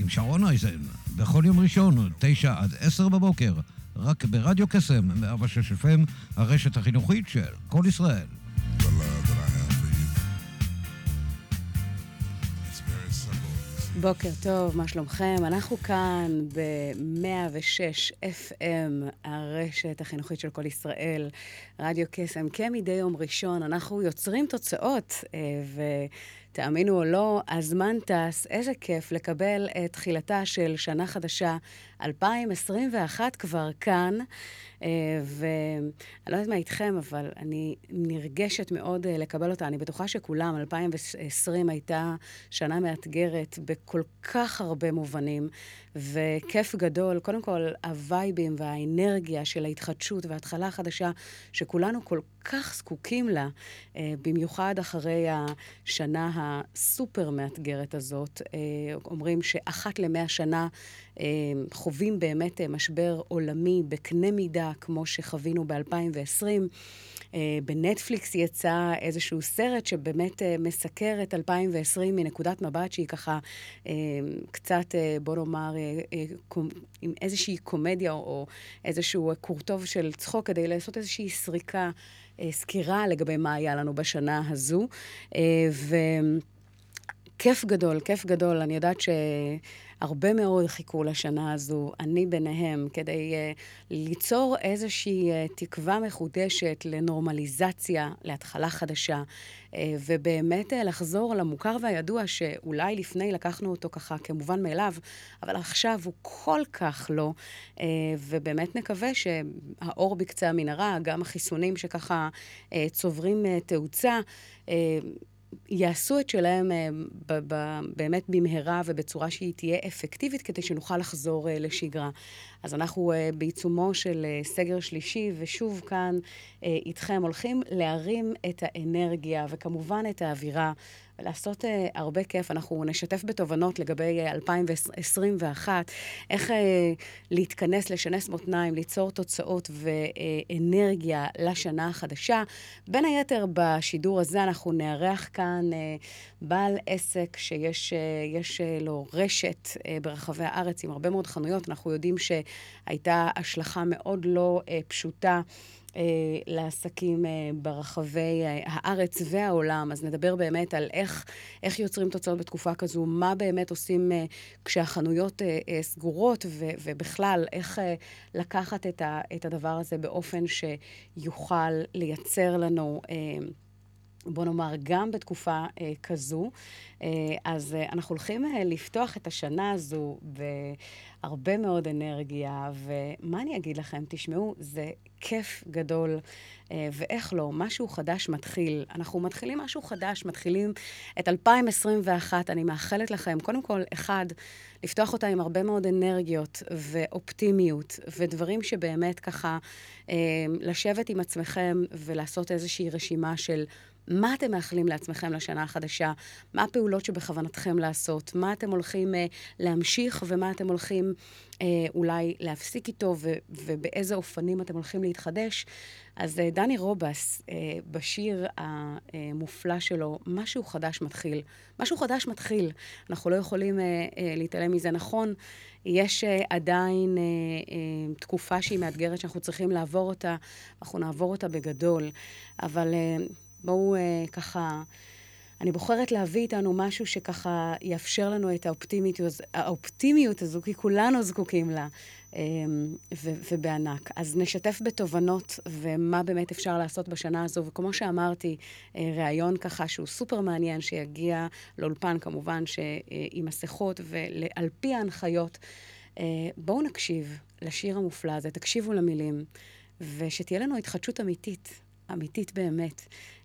עם שרון אייזן, בכל יום ראשון, תשע עד עשר בבוקר, רק ברדיו קסם, 106 FM, הרשת החינוכית של כל ישראל. בוקר טוב, מה שלומכם? אנחנו כאן ב-106 FM, הרשת החינוכית של כל ישראל, רדיו קסם. כמדי יום ראשון, אנחנו יוצרים תוצאות, אה, ותאמינו או לא, הזמן טס, איזה כיף לקבל את תחילתה של שנה חדשה, 2021 כבר כאן. אה, ואני לא יודעת מה איתכם, אבל אני נרגשת מאוד אה, לקבל אותה. אני בטוחה שכולם, 2020 הייתה שנה מאתגרת בכל כך הרבה מובנים, וכיף גדול. קודם כל, הווייבים והאנרגיה של ההתחדשות וההתחלה החדשה, שכולנו כל כך זקוקים לה, אה, במיוחד אחרי השנה הסופר מאתגרת הזאת. אומרים שאחת למאה שנה חווים באמת אה, משבר עולמי בקנה מידה, כמו שחווינו ב-2020. אה, בנטפליקס יצא איזשהו סרט שבאמת אה, מסקר את 2020 מנקודת מבט שהיא ככה אה, קצת, בוא נאמר, עם איזושהי קומדיה או, איזשהו קורטוב של צחוק כדי לעשות איזושהי סריקה, סקירה לגבי מה היה לנו בשנה הזו. אה, ו... כיף גדול, כיף גדול. אני יודעת שהרבה מאוד חיכו לשנה הזו, אני ביניהם, כדי uh, ליצור איזושהי uh, תקווה מחודשת לנורמליזציה, להתחלה חדשה, uh, ובאמת uh, לחזור למוכר והידוע, שאולי לפני לקחנו אותו ככה כמובן מאליו, אבל עכשיו הוא כל כך לא, uh, ובאמת נקווה שהאור בקצה המנהרה, גם החיסונים שככה uh, צוברים uh, תאוצה, uh, יעשו את שלהם אה, ב- ב- באמת במהרה ובצורה שהיא תהיה אפקטיבית כדי שנוכל לחזור אה, לשגרה. אז אנחנו אה, בעיצומו של סגר שלישי, ושוב כאן איתכם הולכים להרים את האנרגיה וכמובן את האווירה. ולעשות אה, הרבה כיף. אנחנו נשתף בתובנות לגבי אה, 2021, איך אה, להתכנס, לשנס מותניים, ליצור תוצאות ואנרגיה לשנה החדשה. בין היתר, בשידור הזה אנחנו נארח כאן אה, בעל עסק שיש יש, אה, לו רשת אה, ברחבי הארץ עם הרבה מאוד חנויות. אנחנו יודעים שהייתה השלכה מאוד לא אה, פשוטה. אה, לעסקים אה, ברחבי אה, הארץ והעולם. אז נדבר באמת על איך, איך יוצרים תוצאות בתקופה כזו, מה באמת עושים אה, כשהחנויות אה, אה, סגורות, ו, ובכלל, איך אה, לקחת את, ה, את הדבר הזה באופן שיוכל לייצר לנו... בוא נאמר, גם בתקופה אה, כזו. אה, אז אה, אנחנו הולכים אה, לפתוח את השנה הזו בהרבה מאוד אנרגיה, ומה אני אגיד לכם? תשמעו, זה כיף גדול, אה, ואיך לא, משהו חדש מתחיל. אנחנו מתחילים משהו חדש, מתחילים את 2021. אני מאחלת לכם, קודם כל, אחד, לפתוח אותה עם הרבה מאוד אנרגיות ואופטימיות, ודברים שבאמת ככה, אה, לשבת עם עצמכם ולעשות איזושהי רשימה של... מה אתם מאחלים לעצמכם לשנה החדשה? מה הפעולות שבכוונתכם לעשות? מה אתם הולכים אה, להמשיך ומה אתם הולכים אה, אולי להפסיק איתו ו- ובאיזה אופנים אתם הולכים להתחדש? אז אה, דני רובס, אה, בשיר המופלא שלו, משהו חדש מתחיל. משהו חדש מתחיל. אנחנו לא יכולים אה, אה, להתעלם מזה. נכון, יש אה, עדיין אה, אה, תקופה שהיא מאתגרת שאנחנו צריכים לעבור אותה, אנחנו נעבור אותה בגדול, אבל... אה, בואו אה, ככה... אני בוחרת להביא איתנו משהו שככה יאפשר לנו את האופטימיות, האופטימיות הזו, כי כולנו זקוקים לה, אה, ו- ובענק. אז נשתף בתובנות ומה באמת אפשר לעשות בשנה הזו, וכמו שאמרתי, אה, ראיון ככה שהוא סופר מעניין, שיגיע לאולפן כמובן, ש- אה, עם מסכות ועל פי ההנחיות. אה, בואו נקשיב לשיר המופלא הזה, תקשיבו למילים, ושתהיה לנו התחדשות אמיתית, אמיתית באמת.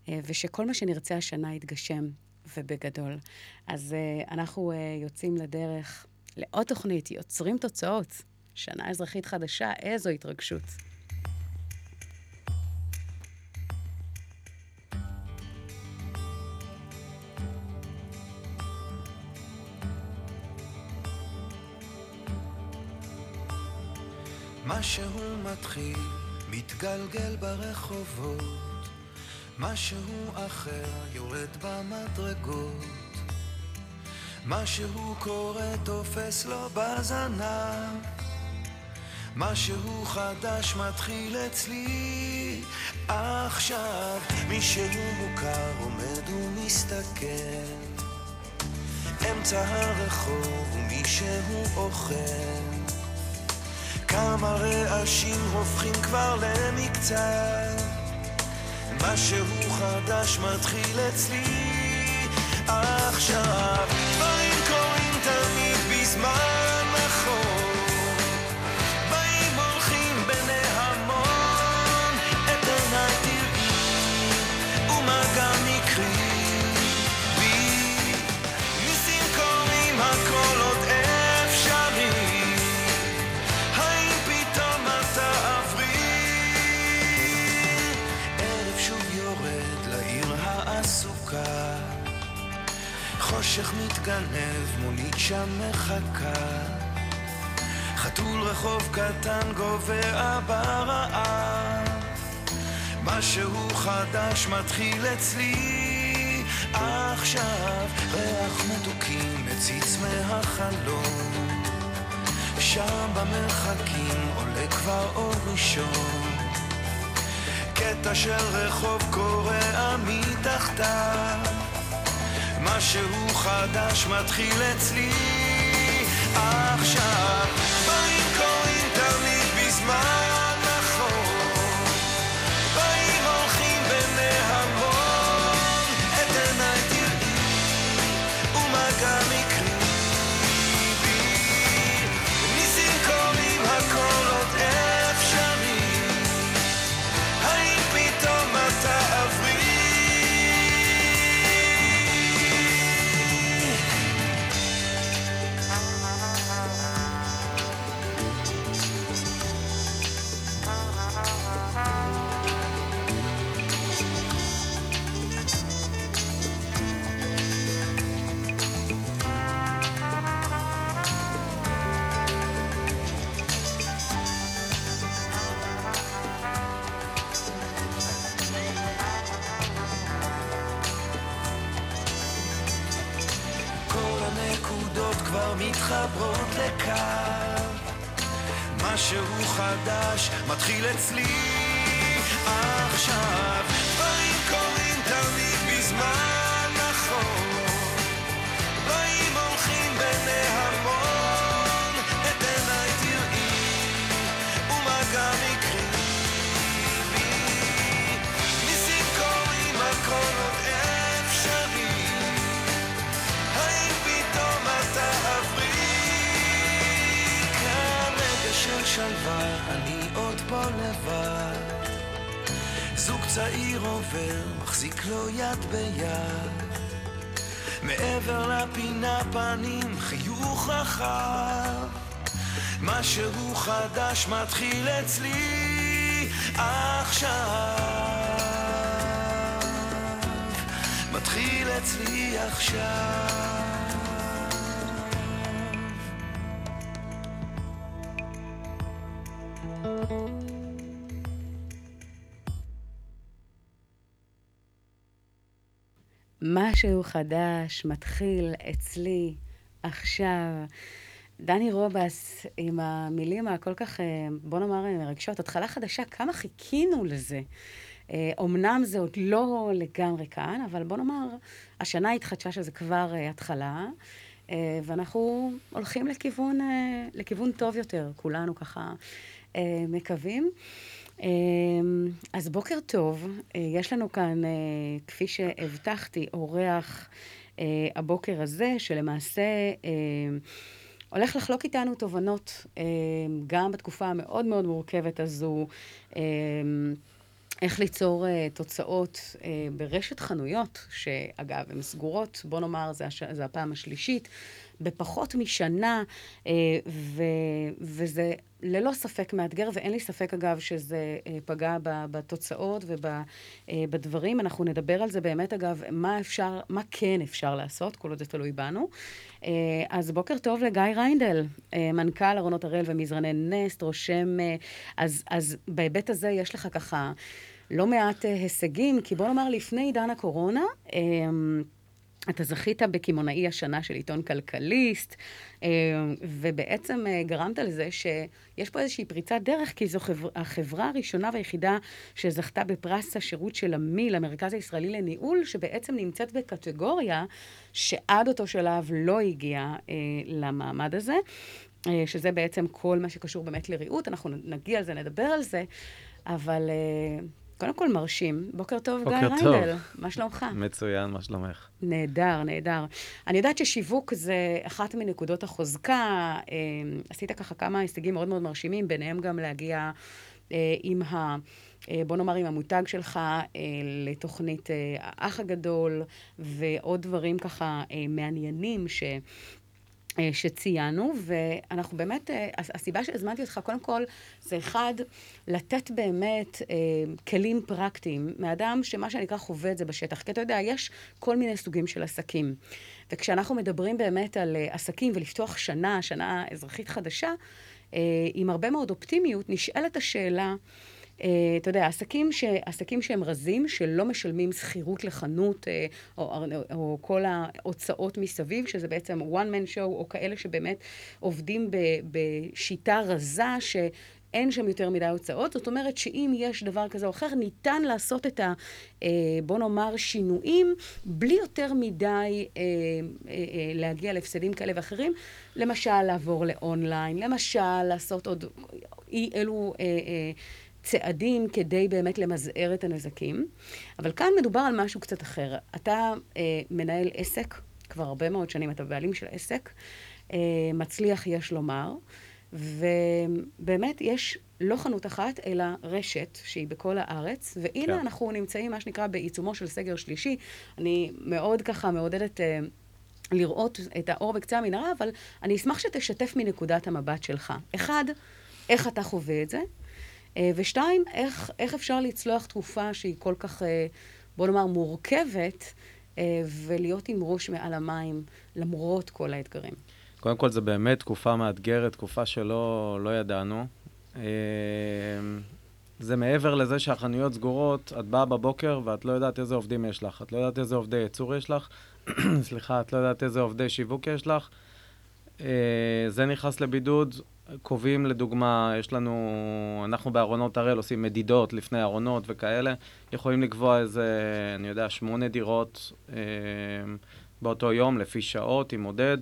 אה, ושכל מה שנרצה השנה יתגשם, ובגדול. אז אה, אנחנו אה, יוצאים לדרך. לעוד תוכנית, יוצרים תוצאות. שנה אזרחית חדשה, איזו התרגשות. משהו מתחיל, מתגלגל ברחובות, משהו אחר יורד במדרגות, משהו קורה תופס לו בזנב, משהו חדש מתחיל אצלי. עכשיו, מישהו מוכר עומד ומסתכל, אמצע הרחוב ומישהו אוכל. כמה רעשים הופכים כבר למקצת משהו חדש מתחיל אצלי. עכשיו חושך מתגנב, מונית שם מחכה חתול רחוב קטן גובע ברעב משהו חדש מתחיל אצלי. עכשיו ריח מתוקים מציץ מהחלום. שם במרחקים עולה כבר אור ראשון. קטע של רחוב קורע מתחתיו משהו חדש מתחיל אצלי עכשיו מעבר לפינה פנים, חיוך רחב. משהו חדש מתחיל אצלי עכשיו. מתחיל אצלי עכשיו. משהו חדש מתחיל אצלי עכשיו. דני רובס עם המילים הכל כך, אה, בוא נאמר, מרגשות. התחלה חדשה, כמה חיכינו לזה. אה, אומנם זה עוד לא לגמרי כאן, אבל בוא נאמר, השנה התחדשה שזה כבר אה, התחלה, אה, ואנחנו הולכים לכיוון, אה, לכיוון טוב יותר, כולנו ככה אה, מקווים. אה, אז בוקר טוב, אה, יש לנו כאן, אה, כפי שהבטחתי, אורח אה, הבוקר הזה, שלמעשה הולך לחלוק איתנו תובנות, גם בתקופה המאוד מאוד מורכבת הזו. איך ליצור תוצאות ברשת חנויות, שאגב, הן סגורות, בוא נאמר. זה הפעם השלישית בפחות משנה, אה, ו, וזה ללא ספק מאתגר, ואין לי ספק, אגב, שזה אה, פגע בתוצאות ובדברים. אנחנו נדבר על זה באמת, אגב, מה אפשר, מה כן אפשר לעשות, כל עוד זה תלוי בנו. אז בוקר טוב לגיא ריינדל, מנכ"ל ארונות הראל ומזרני נסט, רושם, אז, אז בהיבט הזה יש לך ככה... לא מעט הישגים, כי בוא נאמר, לפני עידן הקורונה, אתה זכית בקמעונאי השנה של עיתון כלכליסט, אה, ובעצם אה, גרמת לזה שיש פה איזושהי פריצת דרך, כי זו חבר, החברה הראשונה והיחידה שזכתה בפרס השירות של המיל, המרכז הישראלי לניהול, שבעצם נמצאת בקטגוריה שעד אותו שלב לא הגיעה אה, למעמד הזה, שזה בעצם כל מה שקשור באמת לריהוט. אנחנו נגיע על זה, נדבר על זה, אבל... קודם כל מרשים. בוקר טוב, בוקר גיא טוב. ריינדל. מה שלומך? מצוין, מה שלומך? נהדר, נהדר. אני יודעת ששיווק זה אחת מנקודות החוזקה. אה, עשית ככה כמה הישגים מאוד מאוד מרשימים, ביניהם גם להגיע אה, עם ה... אה, בוא נאמר, עם המותג שלך לתוכנית האח הגדול, ועוד דברים ככה מעניינים ש... אה, שציינו, ואנחנו באמת, אה, הסיבה שהזמנתי אותך, קודם כל, זה אחד, לתת באמת אה, כלים פרקטיים מאדם שמה שנקרא חווה את זה בשטח. כי אתה יודע, יש כל מיני סוגים של עסקים. וכשאנחנו מדברים באמת על אה, עסקים ולפתוח שנה, שנה אזרחית חדשה, אה, עם הרבה מאוד אופטימיות, נשאלת השאלה, אתה יודע, עסקים, ש, עסקים שהם רזים, שלא משלמים שכירות לחנות, uh, או, או, או כל ההוצאות מסביב, שזה בעצם one man show, או כאלה שבאמת עובדים ב, בשיטה רזה, ש... אין שם יותר מדי הוצאות. זאת אומרת שאם יש דבר כזה או אחר, ניתן לעשות את ה... אה, בוא נאמר, שינויים, בלי יותר מדי אה, אה, אה, להגיע להפסדים כאלה ואחרים. למשל, לעבור לאונליין, למשל, לעשות עוד אי אלו... צעדים כדי באמת למזער את הנזקים. אבל כאן מדובר על משהו קצת אחר. אתה אה, מנהל עסק, כבר הרבה מאוד שנים אתה בעלים של עסק, אה, מצליח יש לומר, ובאמת יש לא חנות אחת, אלא רשת שהיא בכל הארץ, והנה כן. אנחנו נמצאים, מה שנקרא, בעיצומו של סגר שלישי. אני מאוד ככה מעודדת... אה, לראות את האור בקצה המנהרה, אבל אני אשמח שתשתף מנקודת המבט שלך. אחד, איך אתה חווה את זה? אה, ושתיים, איך, איך אפשר לצלוח תקופה שהיא כל כך, אה, בוא נאמר, מורכבת, אה, ולהיות עם ראש מעל המים למרות כל האתגרים. קודם כל, זו באמת תקופה מאתגרת, תקופה שלא לא ידענו. זה מעבר לזה שהחנויות סגורות, את באה בבוקר ואת לא יודעת איזה עובדים יש לך, את לא יודעת איזה עובדי ייצור יש לך, סליחה, את לא יודעת איזה עובדי שיווק יש לך. זה נכנס לבידוד, קובעים לדוגמה, יש לנו, אנחנו בארונות הראל עושים מדידות לפני ארונות וכאלה, יכולים לקבוע איזה, אני יודע, שמונה דירות אה, באותו יום לפי שעות עם מודד,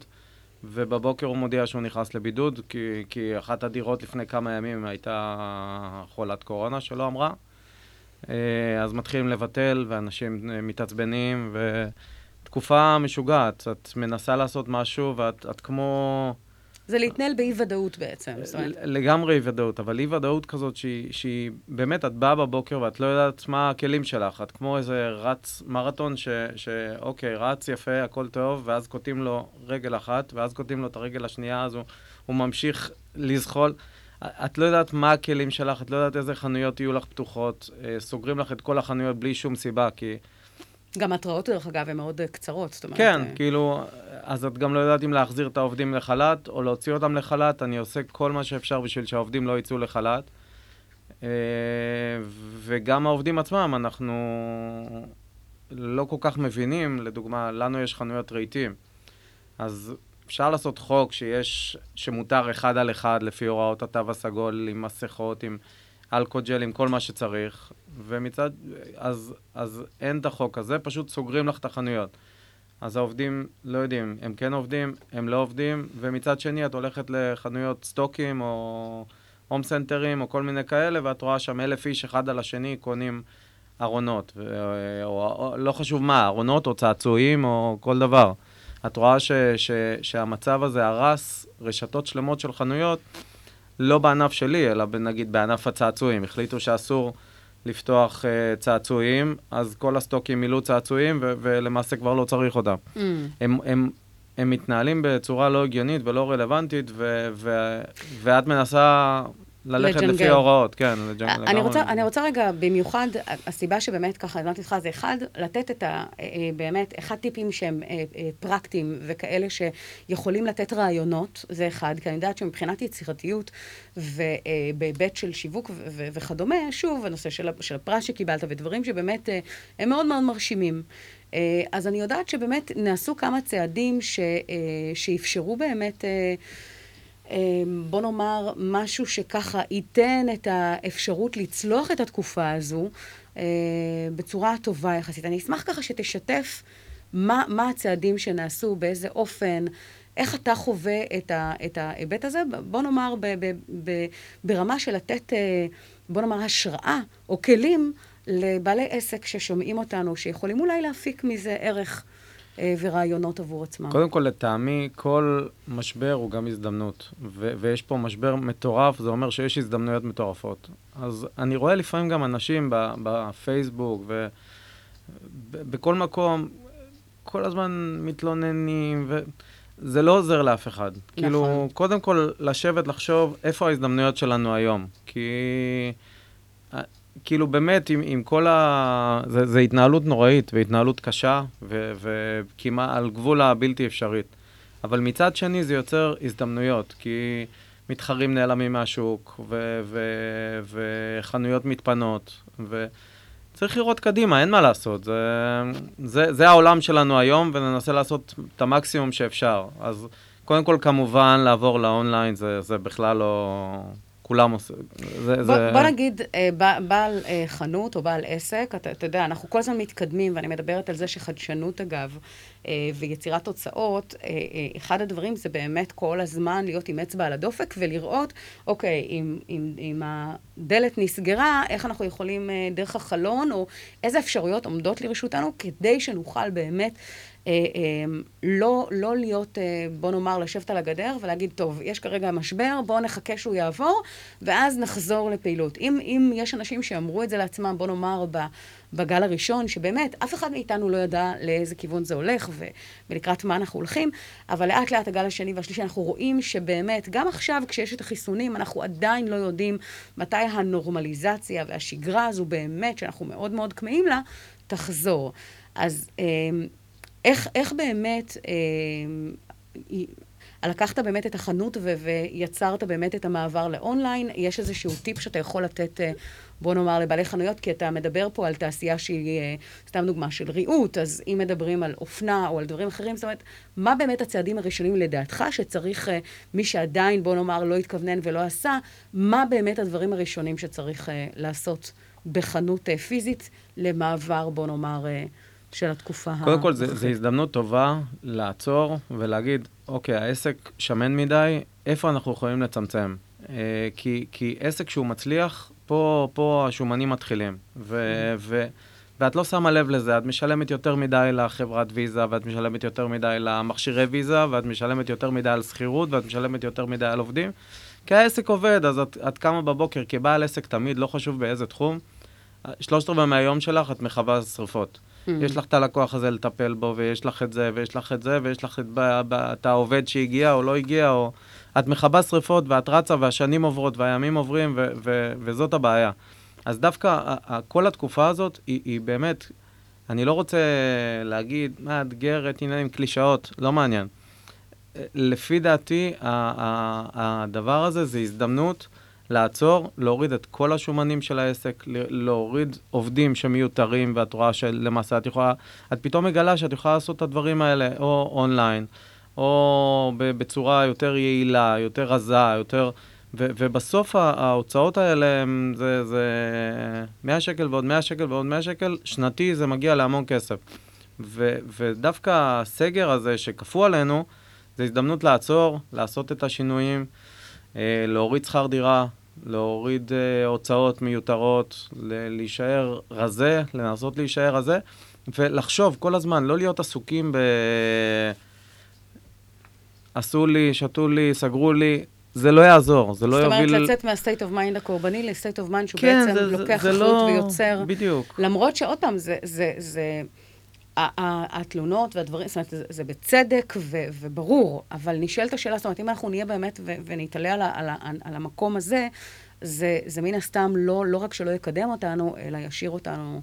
ובבוקר הוא מודיע שהוא נכנס לבידוד, כי, כי אחת הדירות לפני כמה ימים הייתה חולת קורונה שלא אמרה. אה, אז מתחילים לבטל ואנשים אה, מתעצבנים, ותקופה משוגעת, את מנסה לעשות משהו ואת כמו... זה להתנהל באי-ודאות בעצם. לגמרי אי-ודאות, אבל אי-ודאות כזאת שהיא, שהיא באמת, את באה בבוקר ואת לא יודעת מה הכלים שלך. את כמו איזה רץ מרתון שאוקיי, רץ יפה, הכל טוב, ואז קוטעים לו רגל אחת, ואז קוטעים לו את הרגל השנייה, אז הוא ממשיך לזחול. את לא יודעת מה הכלים שלך, את לא יודעת איזה חנויות יהיו לך פתוחות. אה, סוגרים לך את כל החנויות בלי שום סיבה, כי... גם התראות, דרך אגב, הן מאוד קצרות, זאת אומרת... כן, אה... כאילו, אז את גם לא יודעת אם להחזיר את העובדים לחל"ת או להוציא אותם לחל"ת. אני עושה כל מה שאפשר בשביל שהעובדים לא יצאו לחל"ת. אה, וגם העובדים עצמם, אנחנו לא כל כך מבינים, לדוגמה, לנו יש חנויות רהיטים. אז אפשר לעשות חוק שיש, שמותר אחד על אחד לפי הוראות התו הסגול, עם מסכות, עם אלכוג'ל, עם כל מה שצריך, ומצד... אז, אז אין את החוק הזה, פשוט סוגרים לך את החנויות. אז העובדים לא יודעים, הם כן עובדים, הם לא עובדים, ומצד שני את הולכת לחנויות סטוקים או הום סנטרים או כל מיני כאלה, ואת רואה שם אלף איש אחד על השני קונים ארונות, או, או, או לא חשוב מה, ארונות או צעצועים או כל דבר. את רואה ש, ש, שהמצב הזה הרס רשתות שלמות של חנויות, לא בענף שלי, אלא נגיד בענף הצעצועים. החליטו שאסור... לפתוח uh, צעצועים, אז כל הסטוקים מילאו צעצועים, ו- ולמעשה כבר לא צריך אותם. Mm. הם, הם הם מתנהלים בצורה לא הגיונית ולא רלוונטית, ו- ו- ואת מנסה ללכת לג'נגל. לפי ההוראות, כן, לג'נגל אני לגמרי. רוצה, אני רוצה רגע, במיוחד, הסיבה שבאמת ככה הבנתי אותך זה אחד, לתת את ה... אה, אה, באמת, אחד טיפים שהם אה, פרקטיים וכאלה שיכולים לתת רעיונות, זה אחד, כי אני יודעת שמבחינת יצירתיות ובהיבט של שיווק ו- ו- וכדומה, שוב, הנושא של, של הפרס שקיבלת ודברים שבאמת הם מאוד מאוד מרשימים. אז אני יודעת שבאמת נעשו כמה צעדים ש, שאפשרו באמת... אה, בוא נאמר, משהו שככה ייתן את האפשרות לצלוח את התקופה הזו אה, בצורה טובה יחסית. אני אשמח ככה שתשתף מה, מה הצעדים שנעשו, באיזה אופן, איך אתה חווה את, ה, את ההיבט הזה, בוא נאמר ב, ב, ב, ברמה של לתת, אה, בוא נאמר, השראה או כלים לבעלי עסק ששומעים אותנו, שיכולים אולי להפיק מזה ערך ורעיונות עבור עצמם. קודם כל, לטעמי, כל משבר הוא גם הזדמנות. ו- ויש פה משבר מטורף, זה אומר שיש הזדמנויות מטורפות. אז אני רואה לפעמים גם אנשים בפייסבוק ובכל מקום, כל הזמן מתלוננים, וזה לא עוזר לאף אחד. נכון. כאילו, קודם כל, לשבת, לחשוב איפה ההזדמנויות שלנו היום. כי... כאילו באמת, עם, עם כל ה... זה, זה התנהלות נוראית והתנהלות קשה וכמעט על גבול הבלתי אפשרית. אבל מצד שני זה יוצר הזדמנויות, כי מתחרים נעלמים מהשוק ו, ו, וחנויות מתפנות, וצריך לראות קדימה, אין מה לעשות. זה, זה, זה העולם שלנו היום וננסה לעשות את המקסימום שאפשר. אז קודם כל, כמובן, לעבור לאונליין זה, זה בכלל לא... כולם עושים. זה, בוא, זה... בוא נגיד, אה, בעל אה, חנות או בעל עסק, אתה, אתה יודע, אנחנו כל הזמן מתקדמים, ואני מדברת על זה שחדשנות, אגב, אה, ויצירת תוצאות, אה, אה, אחד הדברים זה באמת כל הזמן להיות עם אצבע על הדופק ולראות, אוקיי, אם, אם, אם הדלת נסגרה, איך אנחנו יכולים אה, דרך החלון, או איזה אפשרויות עומדות לרשותנו, כדי שנוכל באמת לא, לא להיות, אה, בוא נאמר, לשבת על הגדר ולהגיד, טוב, יש כרגע משבר, בואו נחכה שהוא יעבור, ואז נחזור לפעילות. אם, אם יש אנשים שאמרו את זה לעצמם, בוא נאמר, בגל הראשון, שבאמת אף אחד מאיתנו לא ידע לאיזה כיוון זה הולך ו, ולקראת מה אנחנו הולכים, אבל לאט לאט הגל השני והשלישי, אנחנו רואים שבאמת, גם עכשיו כשיש את החיסונים, אנחנו עדיין לא יודעים מתי הנורמליזציה והשגרה הזו באמת, שאנחנו מאוד מאוד כמהים לה, תחזור. אז... איך, איך באמת, אה, לקחת באמת את החנות ו- ויצרת באמת את המעבר לאונליין? יש איזשהו טיפ שאתה יכול לתת, אה, בוא נאמר, לבעלי חנויות? כי אתה מדבר פה על תעשייה שהיא, אה, סתם דוגמה, של ריהוט, אז אם מדברים על אופנה או על דברים אחרים, זאת אומרת, מה באמת הצעדים הראשונים לדעתך שצריך, אה, מי שעדיין, בוא נאמר, לא התכוונן ולא עשה, מה באמת הדברים הראשונים שצריך אה, לעשות בחנות אה, פיזית למעבר, בוא נאמר, אה, של התקופה קודם כל, זו הזדמנות טובה לעצור ולהגיד, אוקיי, העסק שמן מדי, איפה אנחנו יכולים לצמצם? אה, כי, כי עסק שהוא מצליח, פה, פה השומנים מתחילים. ו, ו, ואת לא שמה לב לזה, את משלמת יותר מדי לחברת ויזה, ואת משלמת יותר מדי למכשירי ויזה, ואת משלמת יותר מדי על שכירות, ואת משלמת יותר מדי על עובדים. כי העסק עובד, אז את, את קמה בבוקר כבעל עסק תמיד, לא חשוב באיזה תחום. שלושת רבעי מהיום שלך את מכבה שרפות. Mm-hmm. יש לך את הלקוח הזה לטפל בו, ויש לך את זה, ויש לך את זה, ויש לך את, ב, ב, את העובד שהגיע או לא הגיע, או... את מכבה שרפות, ואת רצה, והשנים עוברות, והימים עוברים, ו, ו, וזאת הבעיה. אז דווקא כל התקופה הזאת היא, היא באמת, אני לא רוצה להגיד, מאתגרת, עניינים, קלישאות, לא מעניין. לפי דעתי, הדבר הזה זה הזדמנות לעצור, להוריד את כל השומנים של העסק, להוריד עובדים שמיותרים, ואת רואה שלמעשה את יכולה, את פתאום מגלה שאת יכולה לעשות את הדברים האלה, או אונליין, או בצורה יותר יעילה, יותר רזה, יותר... ו- ובסוף ההוצאות האלה, זה, זה 100 שקל ועוד 100 שקל ועוד 100 שקל, שנתי זה מגיע להמון כסף. ו- ודווקא הסגר הזה שכפו עלינו, זה הזדמנות לעצור, לעשות את השינויים, להוריד שכר דירה, להוריד אה, הוצאות מיותרות, להישאר רזה, לנסות להישאר רזה, ולחשוב כל הזמן, לא להיות עסוקים ב... עשו לי, שתו לי, סגרו לי, זה לא יעזור, זה לא זאת יוביל... אומרת, לצאת מה-state of mind הקורבני ל-state of mind שהוא כן, בעצם זה, לוקח אחריות לא... ויוצר... בדיוק. למרות שעוד פעם, זה, זה, זה... התלונות והדברים, זאת אומרת, זה, זה בצדק ו, וברור, אבל נשאלת השאלה, זאת אומרת, אם אנחנו נהיה באמת ו, ונתעלה על, על, על המקום הזה, זה, זה מן הסתם לא, לא רק שלא יקדם אותנו, אלא ישאיר אותנו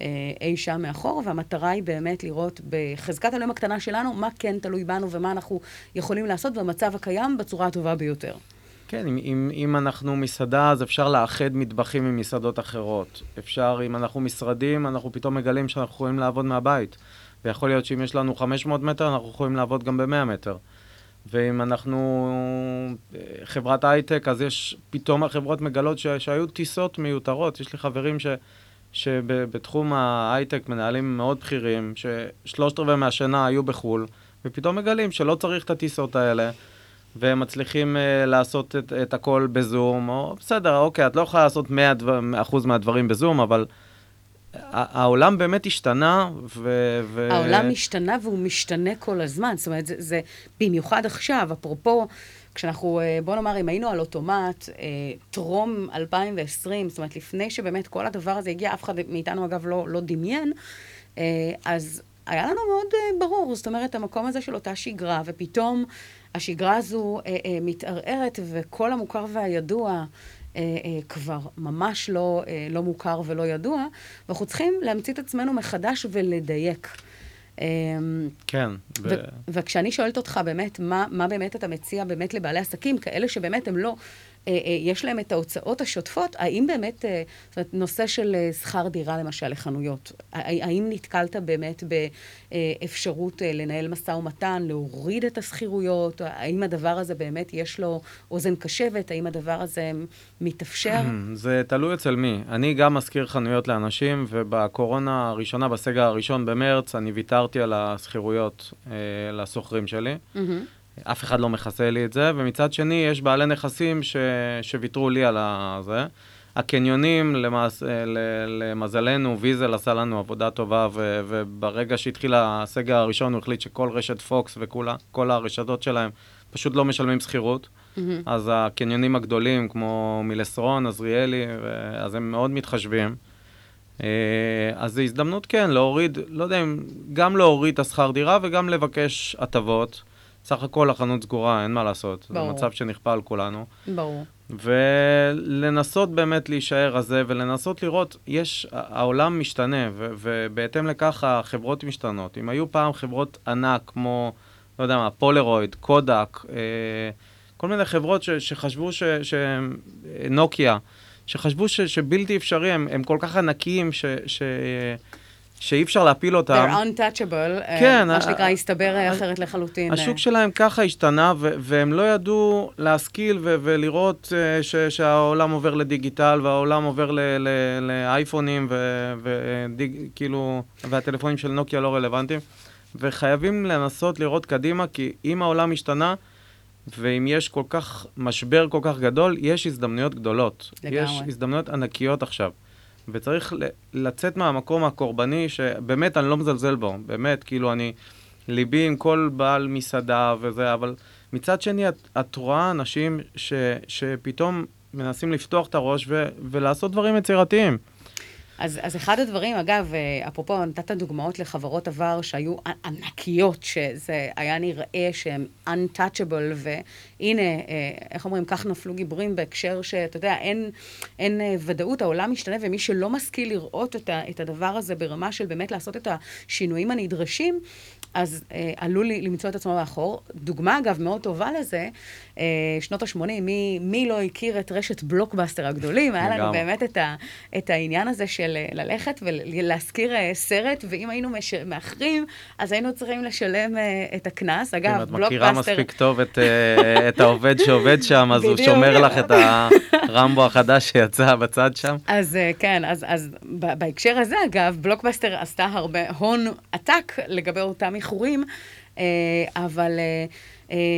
אה, אי שם מאחור, והמטרה היא באמת לראות בחזקת אלוהים הקטנה שלנו, מה כן תלוי בנו ומה אנחנו יכולים לעשות במצב הקיים בצורה הטובה ביותר. כן, אם, אם, אם אנחנו מסעדה, אז אפשר לאחד מטבחים עם מסעדות אחרות. אפשר, אם אנחנו משרדים, אנחנו פתאום מגלים שאנחנו יכולים לעבוד מהבית. ויכול להיות שאם יש לנו 500 מטר, אנחנו יכולים לעבוד גם ב-100 מטר. ואם אנחנו אה, חברת הייטק, אז יש, פתאום החברות מגלות ש, שהיו טיסות מיותרות. יש לי חברים ש, שבתחום ההייטק מנהלים מאוד בכירים, ששלושת רבעי מהשנה היו בחו"ל, ופתאום מגלים שלא צריך את הטיסות האלה. והם מצליחים uh, לעשות את, את הכל בזום, או בסדר, אוקיי, את לא יכולה לעשות 100 דבר, אחוז מהדברים בזום, אבל העולם באמת השתנה, ו... ו... העולם השתנה והוא משתנה כל הזמן. זאת אומרת, זה, זה במיוחד עכשיו, אפרופו, כשאנחנו, אה, בוא נאמר, אם היינו על אוטומט, אה, טרום 2020, זאת אומרת, לפני שבאמת כל הדבר הזה הגיע, אף אחד מאיתנו, אגב, לא, לא דמיין, אז היה לנו מאוד ברור, זאת אומרת, המקום הזה של אותה שגרה, ופתאום השגרה הזו אה, אה, מתערערת, וכל המוכר והידוע אה, אה, כבר ממש לא, אה, לא מוכר ולא ידוע, ואנחנו צריכים להמציא את עצמנו מחדש ולדייק. אה, כן. ו- ב- וכשאני שואלת אותך באמת, מה, מה באמת אתה מציע באמת לבעלי עסקים, כאלה שבאמת הם לא יש להם את ההוצאות השוטפות, האם באמת, אה, זאת אומרת, נושא של שכר דירה למשל לחנויות, האם נתקלת באמת באפשרות לנהל משא ומתן, להוריד את השכירויות, האם הדבר הזה באמת יש לו אוזן קשבת, האם הדבר הזה מתאפשר? זה תלוי אצל מי. אני גם מזכיר חנויות לאנשים, ובקורונה הראשונה, בסגר הראשון במרץ, אני ויתרתי על השכירויות אה, לשוכרים שלי. Mm-hmm. אף אחד לא מכסה לי את זה, ומצד שני יש בעלי נכסים ש... שוויתרו לי על זה. הקניונים, למעש... למזלנו, ויזל עשה לנו עבודה טובה, ו... וברגע שהתחיל הסגר הראשון הוא החליט שכל רשת פוקס וכל הרשתות שלהם פשוט לא משלמים שכירות. Mm-hmm. אז הקניונים הגדולים, כמו מילסרון, עזריאלי, ו... אז הם מאוד מתחשבים. אה, אז זו הזדמנות, כן, להוריד, לא יודע אם, גם להוריד את השכר דירה וגם לבקש הטבות. סך הכל החנות סגורה, אין מה לעשות. ברור. זה מצב שנכפה על כולנו. ברור. ולנסות באמת להישאר רזה, ולנסות לראות, יש, העולם משתנה, ו- ובהתאם לכך החברות משתנות. אם היו פעם חברות ענק כמו, לא יודע מה, פולרויד, קודק, אה, כל מיני חברות ש- שחשבו ש... ש- נוקיה, שחשבו ש- שבלתי אפשרי, הם, הם כל כך ענקיים, ש... ש- שאי אפשר להפיל אותם. They're untouchable, אה, כן, מה שנקרא, הסתבר אחרת לחלוטין. השוק אה. שלהם ככה השתנה, והם לא ידעו להשכיל ולראות אה, שהעולם עובר לדיגיטל, והעולם עובר לאייפונים, וכאילו, והטלפונים של נוקיה לא רלוונטיים. וחייבים לנסות לראות קדימה, כי אם העולם השתנה, ואם יש כל כך, משבר כל כך גדול, יש הזדמנויות גדולות. לגמרי. יש הזדמנויות ענקיות עכשיו. וצריך לצאת מהמקום הקורבני, שבאמת אני לא מזלזל בו, באמת, כאילו אני, ליבי עם כל בעל מסעדה וזה, אבל מצד שני, את, את רואה אנשים ש, שפתאום מנסים לפתוח את הראש ו, ולעשות דברים יצירתיים. אז, אז אחד הדברים, אגב, אה, אפרופו, נתת דוגמאות לחברות עבר שהיו ענקיות, שזה היה נראה שהן untouchable, והנה, אה, איך אומרים, כך נפלו גיבורים בהקשר שאתה יודע, אין, אין אה, ודאות, העולם משתנה, ומי שלא משכיל לראות את, ה, את הדבר הזה ברמה של באמת לעשות את השינויים הנדרשים, אז אה, עלול למצוא את עצמו מאחור. דוגמה, אגב, מאוד טובה לזה, שנות ה-80, מי, מי לא הכיר את רשת בלוקבאסטר הגדולים? היה לנו באמת את, ה, את העניין הזה של אה, ללכת ולהשכיר אה, סרט, ואם היינו מש... מאחרים, אז היינו צריכים לשלם אה, את הקנס. אגב, בלוקבאסטר... אם את מכירה מספיק טוב את, אה, את העובד שעובד שם, אז הוא שומר לך את הרמבו החדש שיצא בצד שם. אז אה, כן, אז, אז בהקשר הזה, אגב, בלוקבאסטר עשתה הרבה הון עתק לגבי אותם איחורים, אה, אבל אה,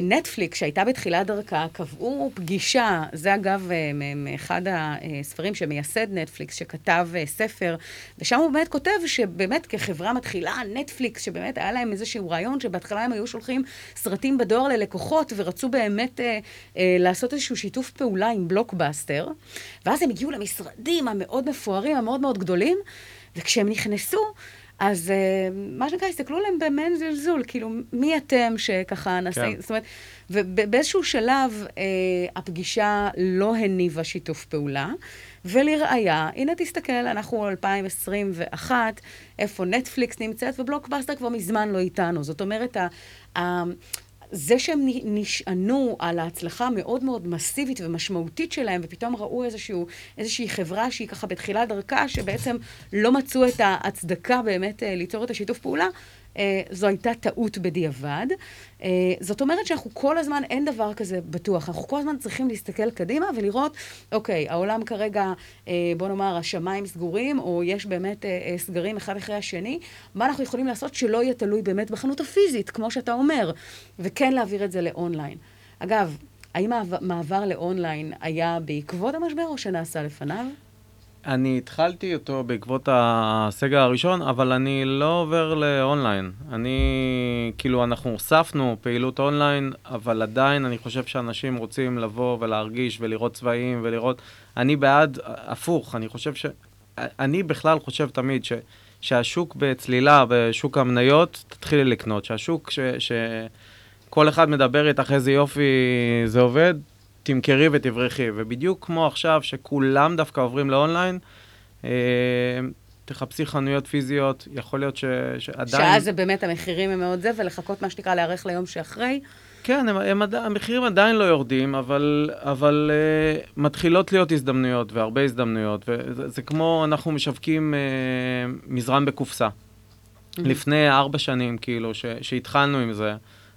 נטפליקס, שהייתה בתחילת דרכה, קבעו פגישה, זה אגב מאחד הספרים שמייסד נטפליקס, שכתב ספר, ושם הוא באמת כותב שבאמת כחברה מתחילה, נטפליקס, שבאמת היה להם איזשהו רעיון, שבהתחלה הם היו שולחים סרטים בדואר ללקוחות, ורצו באמת אה, אה, לעשות איזשהו שיתוף פעולה עם בלוקבאסטר, ואז הם הגיעו למשרדים המאוד מפוארים, המאוד מאוד גדולים, וכשהם נכנסו, אז אה, מה שנקרא, הסתכלו עליהם במעין זלזול, כאילו, מי אתם שככה נעשה... כן. זאת אומרת, ובאיזשהו שלב אה, הפגישה לא הניבה שיתוף פעולה, ולראיה, הנה תסתכל, אנחנו 2021, איפה נטפליקס נמצאת, ובלוקבאסטר כבר מזמן לא איתנו. זאת אומרת, ה, ה, זה שהם נשענו על ההצלחה המאוד מאוד מסיבית ומשמעותית שלהם, ופתאום ראו איזשהו, איזושהי חברה שהיא ככה בתחילת דרכה, שבעצם לא מצאו את ההצדקה באמת אה, ליצור את השיתוף פעולה, זו הייתה טעות בדיעבד. אה, זאת אומרת שאנחנו כל הזמן, אין דבר כזה בטוח. אנחנו כל הזמן צריכים להסתכל קדימה ולראות, אוקיי, העולם כרגע, אה, בוא נאמר, השמיים סגורים, או יש באמת אה, אה, סגרים אחד אחרי השני, מה אנחנו יכולים לעשות שלא יהיה תלוי באמת בחנות הפיזית, כמו שאתה אומר, וכן להעביר את זה לאונליין. אגב, האם המעבר לאונליין היה בעקבות המשבר או שנעשה לפניו? אני התחלתי אותו בעקבות הסגר הראשון, אבל אני לא עובר לאונליין. אני, כאילו, אנחנו הוספנו פעילות אונליין, אבל עדיין אני חושב שאנשים רוצים לבוא ולהרגיש ולראות צבעים ולראות... אני בעד, הפוך, אני חושב ש... אני בכלל חושב תמיד ש... שהשוק בצלילה, בשוק המניות, תתחילי לקנות. שהשוק ש... ש... כל אחד מדבר איתך איזה יופי זה עובד, תמכרי ותברכי. ובדיוק כמו עכשיו, שכולם דווקא עוברים לאונליין, אה, תחפשי חנויות פיזיות, יכול להיות ש... שעדיין... שאז זה באמת המחירים הם מאוד זה, ולחכות מה שנקרא להיערך ליום שאחרי. כן, הם, הם, המחירים עדיין לא יורדים, אבל, אבל uh, מתחילות להיות הזדמנויות, והרבה הזדמנויות. וזה זה כמו, אנחנו משווקים uh, מזרן בקופסה. לפני ארבע שנים, כאילו, ש, שהתחלנו עם זה,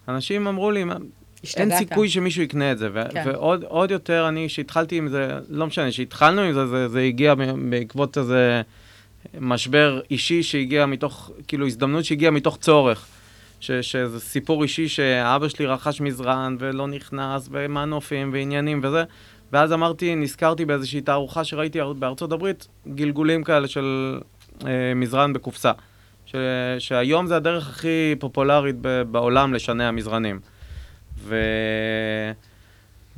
אנשים אמרו לי, "מה, אין השתגעת." סיכוי שמישהו יקנה את זה. ו- כן. ועוד עוד יותר, אני, שהתחלתי עם זה, לא משנה, שהתחלנו עם זה, זה, זה הגיע בעקבות איזה משבר אישי שהגיע מתוך, כאילו, הזדמנות שהגיעה מתוך צורך. ש, שזה סיפור אישי שאבא שלי רכש מזרן ולא נכנס, ומנופים ועניינים וזה. ואז אמרתי, נזכרתי באיזושהי תערוכה שראיתי בארצות הברית, גלגולים כאלה של אה, מזרן בקופסה. ש, שהיום זה הדרך הכי פופולרית ב, בעולם לשנע מזרנים. ו...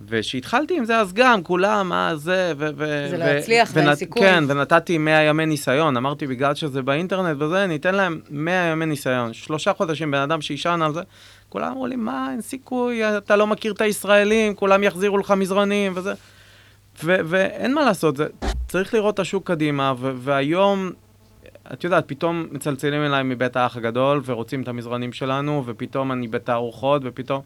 וכשהתחלתי עם זה, אז גם, כולם, מה זה, ו... ו זה ו- יצליח ואין ונת- סיכוי. כן, ונתתי 100 ימי ניסיון. אמרתי, בגלל שזה באינטרנט וזה, ניתן להם 100 ימי ניסיון. שלושה חודשים, בן אדם שישן על זה. כולם אמרו לי, מה, אין סיכוי, אתה לא מכיר את הישראלים, כולם יחזירו לך מזרנים וזה. ו- ואין מה לעשות, זה, צריך לראות את השוק קדימה, ו- והיום, את יודעת, פתאום מצלצלים אליי מבית האח הגדול, ורוצים את המזרנים שלנו, ופתאום אני בתערוכות, ופתאום...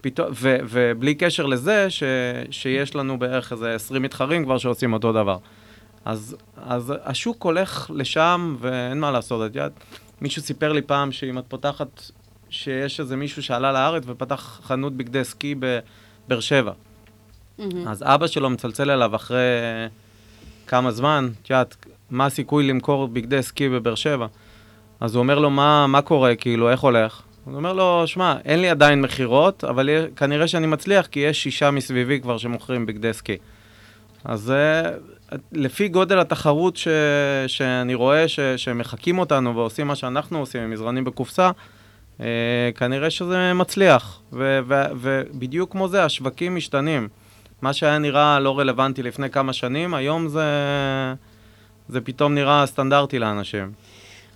פתאום, ו, ובלי קשר לזה ש, שיש לנו בערך איזה 20 מתחרים כבר שעושים אותו דבר. אז, אז השוק הולך לשם ואין מה לעשות. את יודעת, מישהו סיפר לי פעם שאם את פותחת, שיש איזה מישהו שעלה לארץ ופתח חנות בגדי סקי בבאר שבע. אז אבא שלו מצלצל אליו אחרי כמה זמן, את יודעת, מה הסיכוי למכור בגדי סקי בבאר שבע? אז הוא אומר לו, מה, מה קורה, כאילו, איך הולך? הוא אומר לו, שמע, אין לי עדיין מכירות, אבל כנראה שאני מצליח, כי יש שישה מסביבי כבר שמוכרים בגדי סקי. אז אה, לפי גודל התחרות ש, שאני רואה ש, שמחקים אותנו ועושים מה שאנחנו עושים, עם מזרנים בקופסה, אה, כנראה שזה מצליח. ו, ו, ובדיוק כמו זה, השווקים משתנים. מה שהיה נראה לא רלוונטי לפני כמה שנים, היום זה, זה פתאום נראה סטנדרטי לאנשים.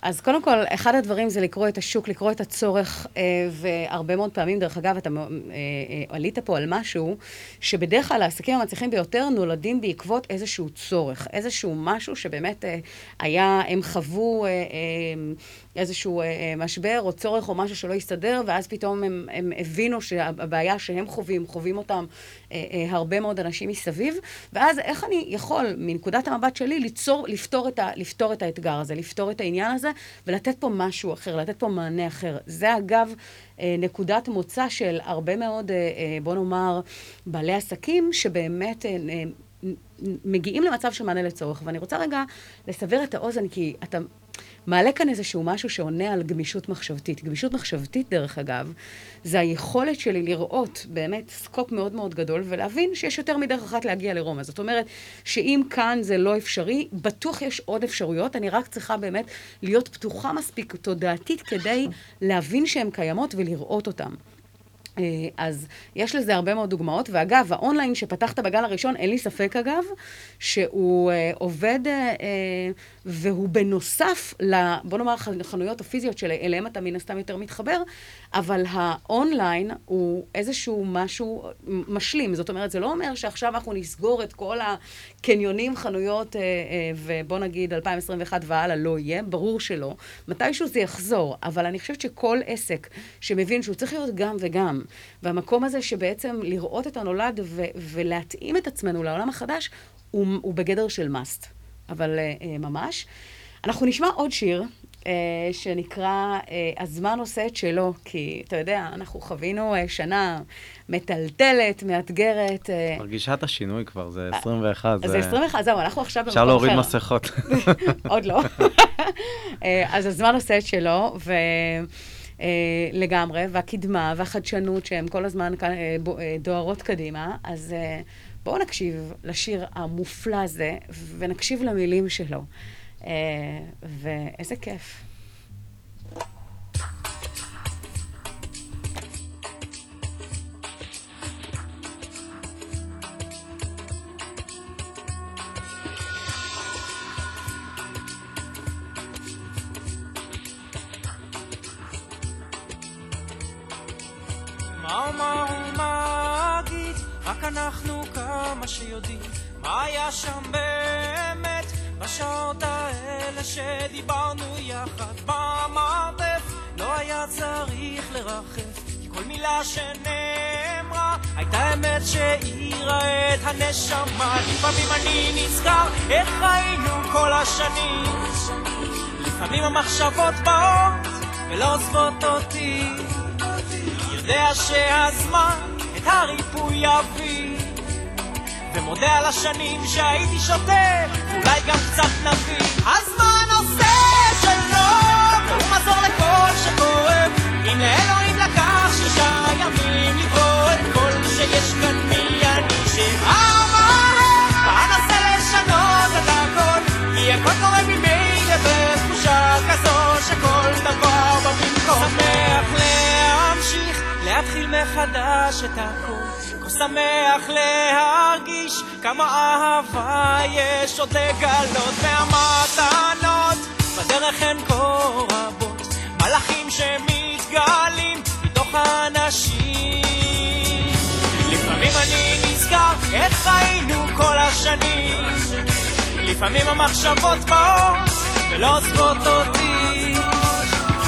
אז קודם כל, אחד הדברים זה לקרוא את השוק, לקרוא את הצורך, אה, והרבה מאוד פעמים, דרך אגב, אתה אה, אה, עלית פה על משהו, שבדרך כלל העסקים המצליחים ביותר נולדים בעקבות איזשהו צורך, איזשהו משהו שבאמת היה, הם חוו איזשהו משבר או צורך או משהו שלא הסתדר, ואז פתאום הם, הם הבינו שהבעיה שהם חווים, חווים אותם הרבה מאוד אנשים מסביב, ואז איך אני יכול, מנקודת המבט שלי, ליצור, לפתור את, ה, לפתור את האתגר הזה, לפתור את העניין הזה, ולתת פה משהו אחר, לתת פה מענה אחר. זה אגב אה, נקודת מוצא של הרבה מאוד, אה, אה, בוא נאמר, בעלי עסקים, שבאמת... אה, אה, מגיעים למצב של מענה לצורך, ואני רוצה רגע לסבר את האוזן, כי אתה מעלה כאן איזשהו משהו שעונה על גמישות מחשבתית. גמישות מחשבתית, דרך אגב, זה היכולת שלי לראות באמת סקופ מאוד מאוד גדול, ולהבין שיש יותר מדרך אחת להגיע לרומא. זאת אומרת, שאם כאן זה לא אפשרי, בטוח יש עוד אפשרויות, אני רק צריכה באמת להיות פתוחה מספיק תודעתית כדי להבין שהן קיימות ולראות אותן. אה, אז יש לזה הרבה מאוד דוגמאות, ואגב, האונליין שפתחת בגל הראשון, אין לי ספק אגב, שהוא אה, עובד אה, אה, והוא בנוסף, ל, בוא נאמר, החנויות הפיזיות שאליהם אתה מן הסתם יותר מתחבר, אבל האונליין הוא איזשהו משהו משלים. זאת אומרת, זה לא אומר שעכשיו אנחנו נסגור את כל הקניונים, חנויות, אה, אה, ובוא נגיד 2021 והלאה לא יהיה, ברור שלא. מתישהו זה יחזור, אבל אני חושבת שכל עסק שמבין שהוא צריך להיות גם וגם, והמקום הזה שבעצם לראות את הנולד ו- ולהתאים את עצמנו לעולם החדש, הוא, הוא בגדר של must, אבל uh, uh, ממש. אנחנו נשמע עוד שיר uh, שנקרא uh, הזמן עושה את שלו, כי אתה יודע, אנחנו חווינו uh, שנה מטלטלת, מאתגרת. Uh, מרגישה את השינוי כבר, זה 21. זה 21, זהו, אנחנו עכשיו במקום אחר. אפשר להוריד מסכות. עוד לא. אז הזמן עושה את שלו, ו... אה, לגמרי, והקדמה והחדשנות שהן כל הזמן אה, אה, דוהרות קדימה, אז אה, בואו נקשיב לשיר המופלא הזה, ונקשיב למילים שלו. אה, ואיזה כיף. רק אנחנו כמה שיודעים מה היה שם באמת בשעות האלה שדיברנו יחד. במרתף לא היה צריך לרחף כי כל מילה שנאמרה הייתה אמת שהאירה את הנשמה. לפעמים אני נזכר איך היינו כל השנים. לפעמים המחשבות באות ולא עוזבות אותי. יודע שהזמן הריפוי יביא ומודה על השנים שהייתי שוטר, אולי גם קצת נביא. הזמן עושה שלו, והוא מזור לכל שכואב. אם לאלוהים לקח שישה ימים לברוא את כל שיש כאן מי אני. שאמר ואנסה לשנות את הכל. כי הכל קורה ממילא בתחושה כזו שכל דבר במקום שמח להמשיך להתחיל מחדש את הכל. כה שמח להרגיש כמה אהבה יש. עוד לגלות והמתנות בדרך הן כה רבות. מלאכים שמתגלים מתוך האנשים. לפעמים אני נזכר איך היינו כל השנים. לפעמים המחשבות באות ולא עוזבות אותי.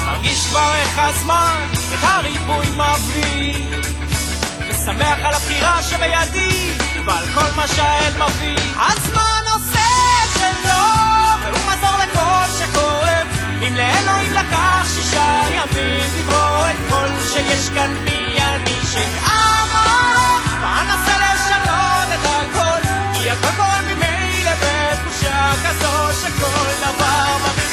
מרגיש כבר איך הזמן הריבוי מביא ושמח על הבחירה שבידי ועל כל מה שהאל מביא. הזמן עושה את שלו והוא מזור לכל שכואב. אם לאלוהים לקח שישה ימים לברוא את כל שיש כאן מי אני שאמר ואנסה לשנות את הכל כי הכל קורה ממילא בתחושה כזו שכל דבר במקומו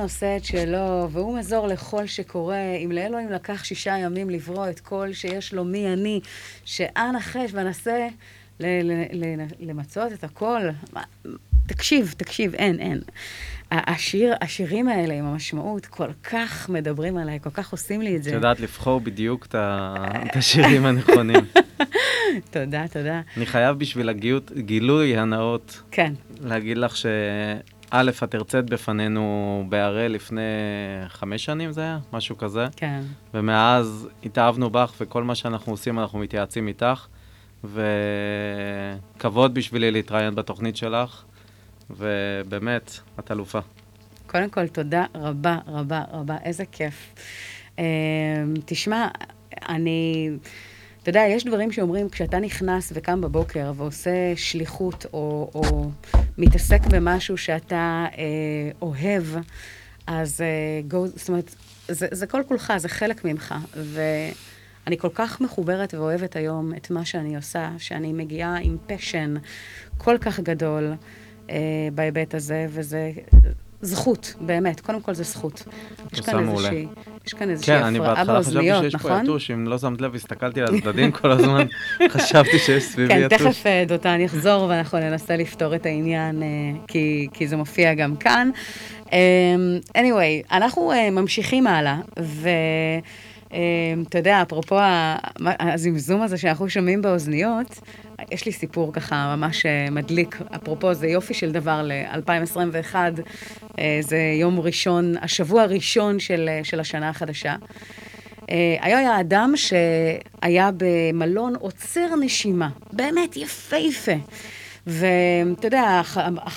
הזמן עושה את שלו, והוא מזור לכל שקורה. אם לאלוהים לקח שישה ימים לברוא את כל שיש לו מי אני, שאנא חש ונסה ל- ל- ל- למצות את הכל. תקשיב, תקשיב, אין, אין. השיר, השירים האלה עם המשמעות כל כך מדברים עליי, כל כך עושים לי את את זה. יודעת לבחור בדיוק את את השירים הנכונים. תודה, תודה. אני חייב בשביל הגילוי הנאות כן, להגיד לך שא', את הרצית בפנינו בהראל לפני חמש שנים זה היה? משהו כזה. כן. ומאז התאהבנו בך, וכל מה שאנחנו עושים אנחנו מתייעצים איתך. וכבוד בשבילי להתראיין בתוכנית שלך, ובאמת, את אלופה. קודם כל, תודה רבה, רבה, רבה, איזה כיף. אה, תשמע, אני... אתה יודע, יש דברים שאומרים, כשאתה נכנס וקם בבוקר ועושה שליחות, או, או מתעסק במשהו שאתה אה, אוהב, אז אה, go, זאת אומרת, זה, זה כל כולך, זה חלק ממך. ואני כל כך מחוברת ואוהבת היום את מה שאני עושה, שאני מגיעה עם פשן כל כך גדול אה, בהיבט הזה, וזה זכות, באמת. קודם כל זה זכות. יש כאן מעולה. איזושהי, יש כאן איזושהי כן, אני הפרעה בהתחלה חשבתי באוזניות, שיש פה נכון? יתוש, אם לא שמת לב, הסתכלתי על הצדדים כל הזמן, חשבתי שיש סביבי כן, יתוש. תכף אה, דותן יחזור ואנחנו ננסה לפתור את העניין, אה, כי, כי זה מופיע גם כאן. אה, anyway, אנחנו אה, ממשיכים הלאה, ואתה יודע, אפרופו ה- מה- הזמזום הזה שאנחנו שומעים באוזניות, יש לי סיפור ככה ממש אה, מדליק. אפרופו, זה יופי של דבר ל-2021, אה, זה יום ראשון, השבוע הראשון של, אה, של השנה החדשה. היה אדם שהיה במלון עוצר נשימה, באמת יפהפה. ואתה יודע,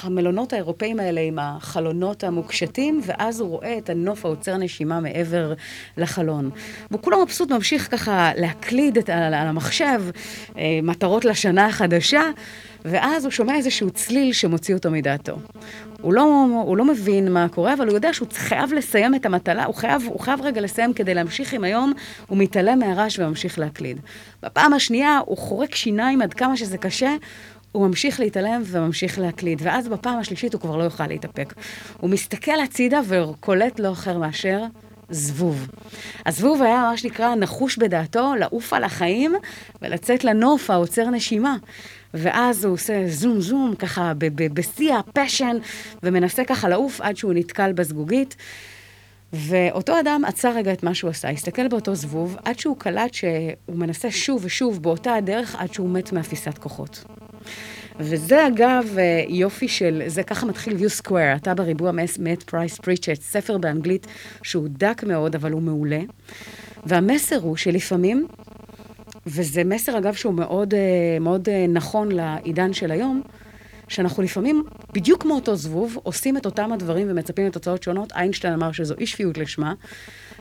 המלונות האירופאים האלה עם החלונות המוקשטים, ואז הוא רואה את הנוף העוצר נשימה מעבר לחלון. והוא כולו מבסוט, ממשיך ככה להקליד את, על, על המחשב אה, מטרות לשנה החדשה, ואז הוא שומע איזשהו צליל שמוציא אותו מדעתו. הוא לא, הוא לא מבין מה קורה, אבל הוא יודע שהוא חייב לסיים את המטלה, הוא חייב, הוא חייב רגע לסיים כדי להמשיך עם היום, הוא מתעלם מהרעש וממשיך להקליד. בפעם השנייה הוא חורק שיניים עד כמה שזה קשה, הוא ממשיך להתעלם וממשיך להקליד, ואז בפעם השלישית הוא כבר לא יוכל להתאפק. הוא מסתכל הצידה וקולט לא אחר מאשר זבוב. הזבוב היה מה שנקרא נחוש בדעתו לעוף על החיים ולצאת לנוף העוצר נשימה. ואז הוא עושה זום זום, ככה בשיא הפשן, ומנסה ככה לעוף עד שהוא נתקל בזגוגית. ואותו אדם עצר רגע את מה שהוא עשה, הסתכל באותו זבוב, עד שהוא קלט שהוא מנסה שוב ושוב באותה הדרך, עד שהוא מת מאפיסת כוחות. וזה אגב אה, יופי של, זה ככה מתחיל you squared, אתה בריבוע מאת פרייס פריצ'ט, ספר באנגלית שהוא דק מאוד, אבל הוא מעולה. והמסר הוא שלפעמים, וזה מסר אגב שהוא מאוד, אה, מאוד אה, נכון לעידן של היום, שאנחנו לפעמים, בדיוק כמו אותו זבוב, עושים את אותם הדברים ומצפים לתוצאות שונות. איינשטיין אמר שזו אי שפיות לשמה.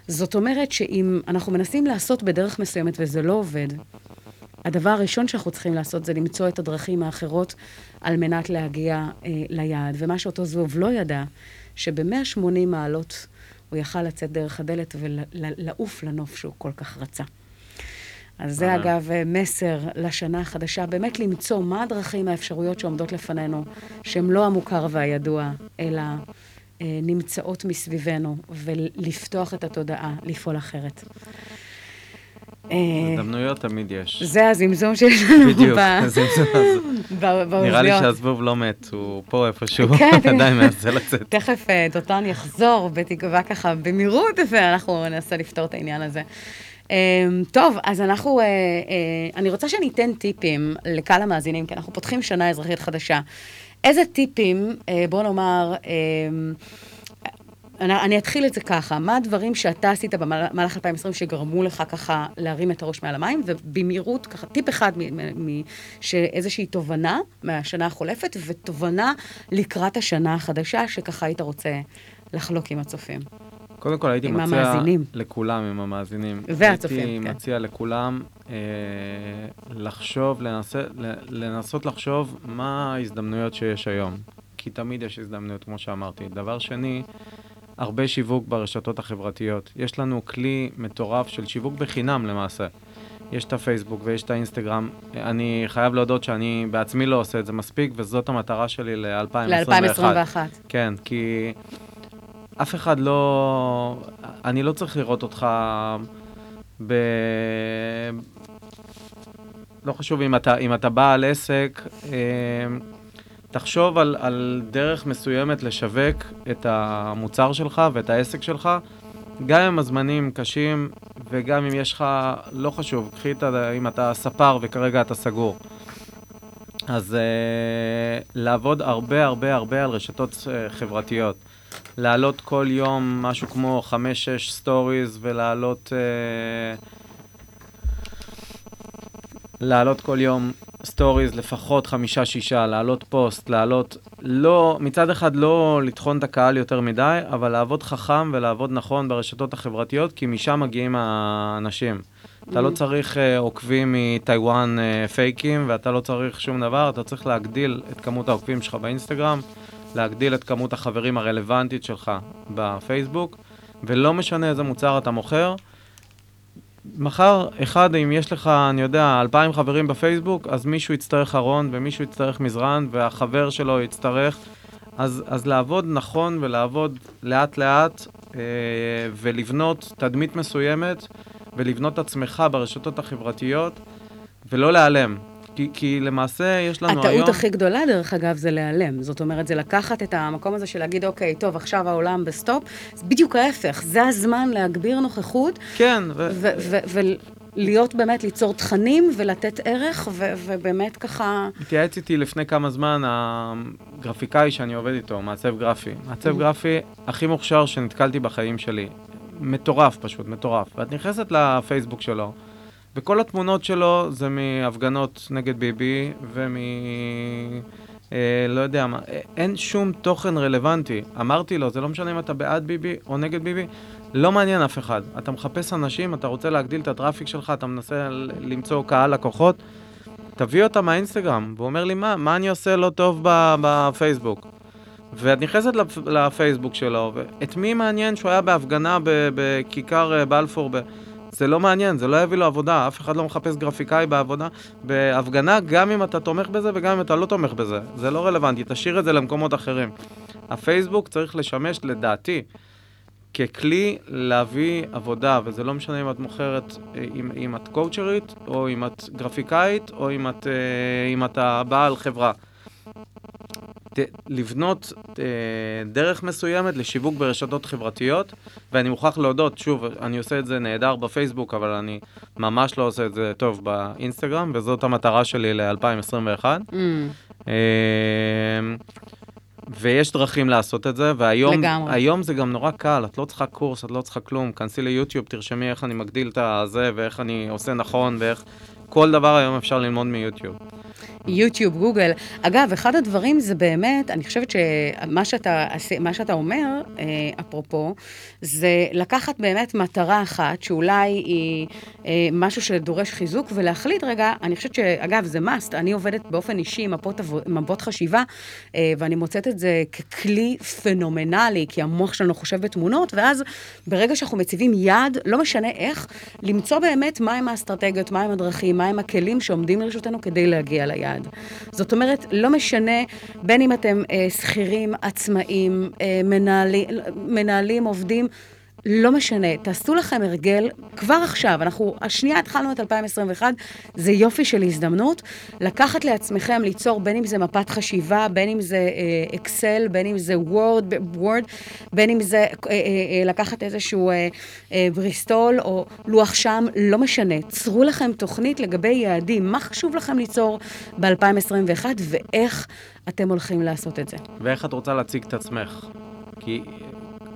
זאת אומרת שאם אנחנו מנסים לעשות בדרך מסוימת וזה לא עובד, הדבר הראשון שאנחנו צריכים לעשות זה למצוא את הדרכים האחרות על מנת להגיע אה, ליעד. ומה שאותו זבוב לא ידע, שב-180 מעלות הוא יכל לצאת דרך הדלת ולעוף לנוף שהוא כל כך רצה. אז זה אהה. אגב אה, מסר לשנה החדשה, באמת למצוא מה הדרכים, האפשרויות שעומדות לפנינו, שהן לא המוכר והידוע, אלא אה, נמצאות מסביבנו, ולפתוח את התודעה, לפעול אחרת. אה, הזדמנויות תמיד יש. זה הזמזום שיש לנו בדיוק, באוזניות. נראה לי שהזבוב לא מת, הוא פה איפשהו, כן, עדיין מנסה לצאת. תכף אה, דותן יחזור, בתקווה ככה במהירות, ואנחנו ננסה לפתור את העניין הזה. אה, טוב, אז אנחנו, אני רוצה שניתן טיפים לקהל המאזינים, כי אנחנו פותחים שנה אזרחית חדשה. איזה טיפים, בוא נאמר, אני, אני אתחיל את זה ככה, מה הדברים שאתה עשית במהלך 2020 שגרמו לך ככה להרים את הראש מעל המים, ובמהירות, ככה טיפ אחד, מ- מ- שאיזושהי תובנה מהשנה החולפת, ותובנה לקראת השנה החדשה, שככה היית רוצה לחלוק עם הצופים. קודם כל הייתי מציע המאזינים. לכולם, עם המאזינים. והצופים, הייתי כן. מציע לכולם אה, לחשוב, לנסה, לנסות לחשוב מה ההזדמנויות שיש היום. כי תמיד יש הזדמנויות, כמו שאמרתי. דבר שני, הרבה שיווק ברשתות החברתיות. יש לנו כלי מטורף של שיווק בחינם למעשה. יש את הפייסבוק ויש את האינסטגרם. אני חייב להודות שאני בעצמי לא עושה את זה מספיק, וזאת המטרה שלי ל-2021. ל-2021. כן, כי אף אחד לא... אני לא צריך לראות אותך ב... לא חשוב אם אתה, אם אתה בעל עסק, אה, תחשוב על, על דרך מסוימת לשווק את המוצר שלך ואת העסק שלך, גם אם הזמנים קשים וגם אם יש לך, לא חשוב, קחי את ה... אם אתה ספר וכרגע אתה סגור. אז uh, לעבוד הרבה הרבה הרבה על רשתות uh, חברתיות. להעלות כל יום משהו כמו 5-6 סטוריז ולהעלות... אה, להעלות כל יום סטוריז לפחות חמישה-שישה, להעלות פוסט, להעלות... לא, מצד אחד לא לטחון את הקהל יותר מדי, אבל לעבוד חכם ולעבוד נכון ברשתות החברתיות, כי משם מגיעים האנשים. אתה לא צריך אה, עוקבים מטייוואן אה, פייקים, ואתה לא צריך שום דבר, אתה צריך להגדיל את כמות העוקבים שלך באינסטגרם, להגדיל את כמות החברים הרלוונטית שלך בפייסבוק, ולא משנה איזה מוצר אתה מוכר. מחר, אחד, אם יש לך, אני יודע, אלפיים חברים בפייסבוק, אז מישהו יצטרך ארון ומישהו יצטרך מזרן והחבר שלו יצטרך. אז, אז לעבוד נכון ולעבוד לאט-לאט אה, ולבנות תדמית מסוימת ולבנות עצמך ברשתות החברתיות ולא להיעלם. כי, כי למעשה יש לנו הטעות היום... הטעות הכי גדולה, דרך אגב, זה להיעלם. זאת אומרת, זה לקחת את המקום הזה של להגיד, אוקיי, טוב, עכשיו העולם בסטופ. זה בדיוק ההפך, זה הזמן להגביר נוכחות. כן. ולהיות באמת, ליצור תכנים ולתת ערך, ו- ובאמת ככה... התייעץ איתי לפני כמה זמן הגרפיקאי שאני עובד איתו, מעצב גרפי. מעצב גרפי הכי מוכשר שנתקלתי בחיים שלי. מטורף פשוט, מטורף. ואת נכנסת לפייסבוק שלו, וכל התמונות שלו זה מהפגנות נגד ביבי ומ... אה, לא יודע מה, אין שום תוכן רלוונטי. אמרתי לו, זה לא משנה אם אתה בעד ביבי או נגד ביבי, לא מעניין אף אחד. אתה מחפש אנשים, אתה רוצה להגדיל את הטראפיק שלך, אתה מנסה למצוא קהל לקוחות, תביא אותם מהאינסטגרם. והוא אומר לי, מה, מה אני עושה לא טוב בפייסבוק? ואת נכנסת לפייסבוק שלו, ואת מי מעניין שהוא היה בהפגנה בכיכר אה, בלפור? ב... זה לא מעניין, זה לא יביא לו עבודה, אף אחד לא מחפש גרפיקאי בעבודה, בהפגנה, גם אם אתה תומך בזה וגם אם אתה לא תומך בזה. זה לא רלוונטי, תשאיר את זה למקומות אחרים. הפייסבוק צריך לשמש, לדעתי, ככלי להביא עבודה, וזה לא משנה אם את מוכרת, אם, אם את קואוצ'רית, או אם את גרפיקאית, או אם את, אה, אם אתה בעל חברה. לבנות אה, דרך מסוימת לשיווק ברשתות חברתיות, ואני מוכרח להודות, שוב, אני עושה את זה נהדר בפייסבוק, אבל אני ממש לא עושה את זה טוב באינסטגרם, וזאת המטרה שלי ל-2021. Mm. אה, ויש דרכים לעשות את זה, והיום זה גם נורא קל, את לא צריכה קורס, את לא צריכה כלום, כנסי ליוטיוב, תרשמי איך אני מגדיל את הזה, ואיך אני עושה נכון, ואיך... כל דבר היום אפשר ללמוד מיוטיוב. יוטיוב, גוגל. אגב, אחד הדברים זה באמת, אני חושבת שמה שאתה, שאתה אומר, אה, אפרופו, זה לקחת באמת מטרה אחת, שאולי היא אה, משהו שדורש חיזוק, ולהחליט רגע, אני חושבת שאגב, זה must, אני עובדת באופן אישי עם מפות חשיבה, אה, ואני מוצאת את זה ככלי פנומנלי, כי המוח שלנו חושב בתמונות, ואז ברגע שאנחנו מציבים יעד, לא משנה איך, למצוא באמת מהם האסטרטגיות, מהם הדרכים, מהם הכלים שעומדים לרשותנו כדי להגיע ליעד. זאת אומרת, לא משנה בין אם אתם אה, שכירים, עצמאים, אה, מנהלים, מנהלים, עובדים, לא משנה, תעשו לכם הרגל כבר עכשיו, אנחנו, השנייה התחלנו את 2021, זה יופי של הזדמנות, לקחת לעצמכם, ליצור בין אם זה מפת חשיבה, בין אם זה אקסל, uh, בין אם זה וורד, וורד בין אם זה uh, uh, uh, לקחת איזשהו uh, uh, בריסטול או לוח שם, לא משנה, צרו לכם תוכנית לגבי יעדים, מה חשוב לכם ליצור ב-2021 ואיך אתם הולכים לעשות את זה. ואיך את רוצה להציג את עצמך. כי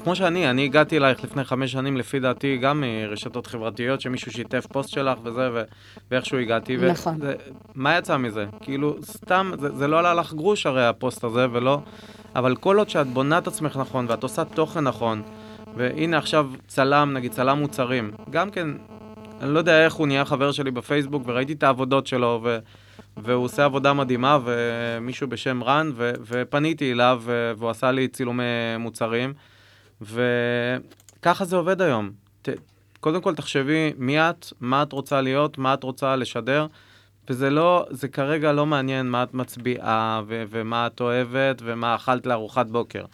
כמו שאני, אני הגעתי אלייך לפני חמש שנים, לפי דעתי, גם מרשתות חברתיות, שמישהו שיתף פוסט שלך וזה, ו... ואיכשהו הגעתי. נכון. ו... מה יצא מזה? כאילו, סתם, זה, זה לא עלה לך גרוש הרי הפוסט הזה, ולא... אבל כל עוד שאת בונה את עצמך נכון, ואת עושה תוכן נכון, והנה עכשיו צלם, נגיד צלם מוצרים, גם כן, אני לא יודע איך הוא נהיה חבר שלי בפייסבוק, וראיתי את העבודות שלו, ו... והוא עושה עבודה מדהימה, ומישהו בשם רן, ו... ופניתי אליו, והוא עשה לי צילומי מוצרים. וככה זה עובד היום. ת, קודם כל תחשבי מי את, מה את רוצה להיות, מה את רוצה לשדר, וזה לא, זה כרגע לא מעניין מה את מצביעה, ו- ומה את אוהבת, ומה אכלת לארוחת בוקר.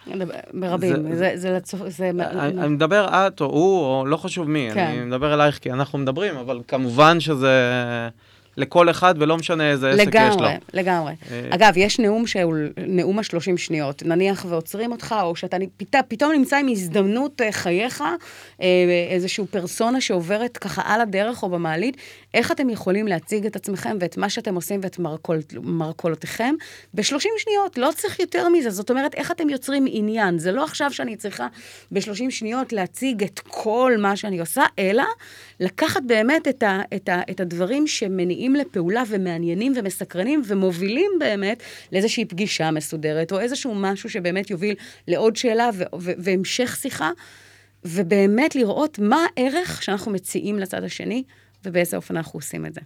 ברבים, זה, זה, זה, לצופ... זה... אני, אני מדבר את או הוא, או לא חשוב מי, כן. אני מדבר אלייך כי אנחנו מדברים, אבל כמובן שזה... לכל אחד, ולא משנה איזה עסק יש לו. לגמרי, לגמרי. אה, אגב, יש נאום שהוא נאום ה-30 שניות. נניח ועוצרים אותך, או שאתה פת, פתאום נמצא עם הזדמנות אה, חייך, אה, איזושהי פרסונה שעוברת ככה על הדרך או במעלית, איך אתם יכולים להציג את עצמכם ואת מה שאתם עושים ואת מרכול, מרכולותיכם ב-30 שניות, לא צריך יותר מזה. זאת אומרת, איך אתם יוצרים עניין? זה לא עכשיו שאני צריכה ב-30 שניות להציג את כל מה שאני עושה, אלא לקחת באמת את, ה, את, ה, את הדברים שמניעים לפעולה ומעניינים ומסקרנים ומובילים באמת לאיזושהי פגישה מסודרת, או איזשהו משהו שבאמת יוביל לעוד שאלה ו- ו- והמשך שיחה, ובאמת לראות מה הערך שאנחנו מציעים לצד השני, ובאיזה אופן אנחנו עושים את זה.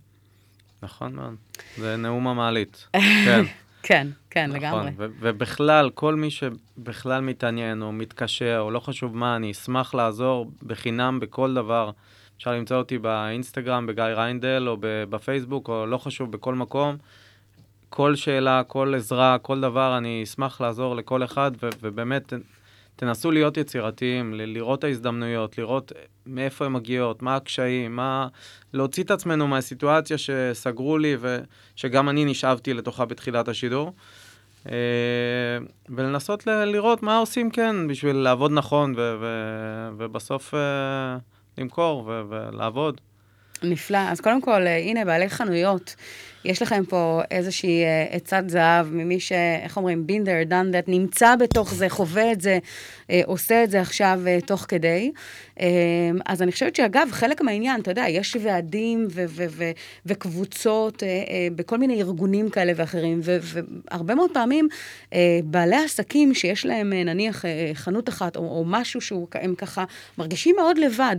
נכון מאוד. זה נאום המעלית. כן. כן, כן, נכון, לגמרי. ו- ובכלל, כל מי שבכלל מתעניין או מתקשר, או לא חשוב מה, אני אשמח לעזור בחינם בכל דבר. אפשר למצוא אותי באינסטגרם, בגיא ריינדל, או בפייסבוק, או לא חשוב, בכל מקום. כל שאלה, כל עזרה, כל דבר, אני אשמח לעזור לכל אחד, ו- ובאמת, תנסו להיות יצירתיים, ל- לראות את ההזדמנויות, לראות מאיפה הן מגיעות, מה הקשיים, מה... להוציא את עצמנו מהסיטואציה שסגרו לי, ושגם אני נשאבתי לתוכה בתחילת השידור. אה, ולנסות ל- לראות מה עושים כן בשביל לעבוד נכון, ו- ו- ובסוף אה, למכור ו- ולעבוד. נפלא. אז קודם כל, אה, הנה, בעלי חנויות, יש לכם פה איזושהי אה, עצת זהב ממי ש... איך אומרים? been there, done נמצא בתוך זה, חווה את זה, עושה את זה עכשיו אה, תוך כדי. אה, אז אני חושבת שאגב, חלק מהעניין, אתה יודע, יש ועדים ו- ו- ו- וקבוצות אה, אה, בכל מיני ארגונים כאלה ואחרים, והרבה מאוד פעמים אה, בעלי עסקים שיש להם אה, נניח אה, חנות אחת או, או משהו שהם ככה מרגישים מאוד לבד,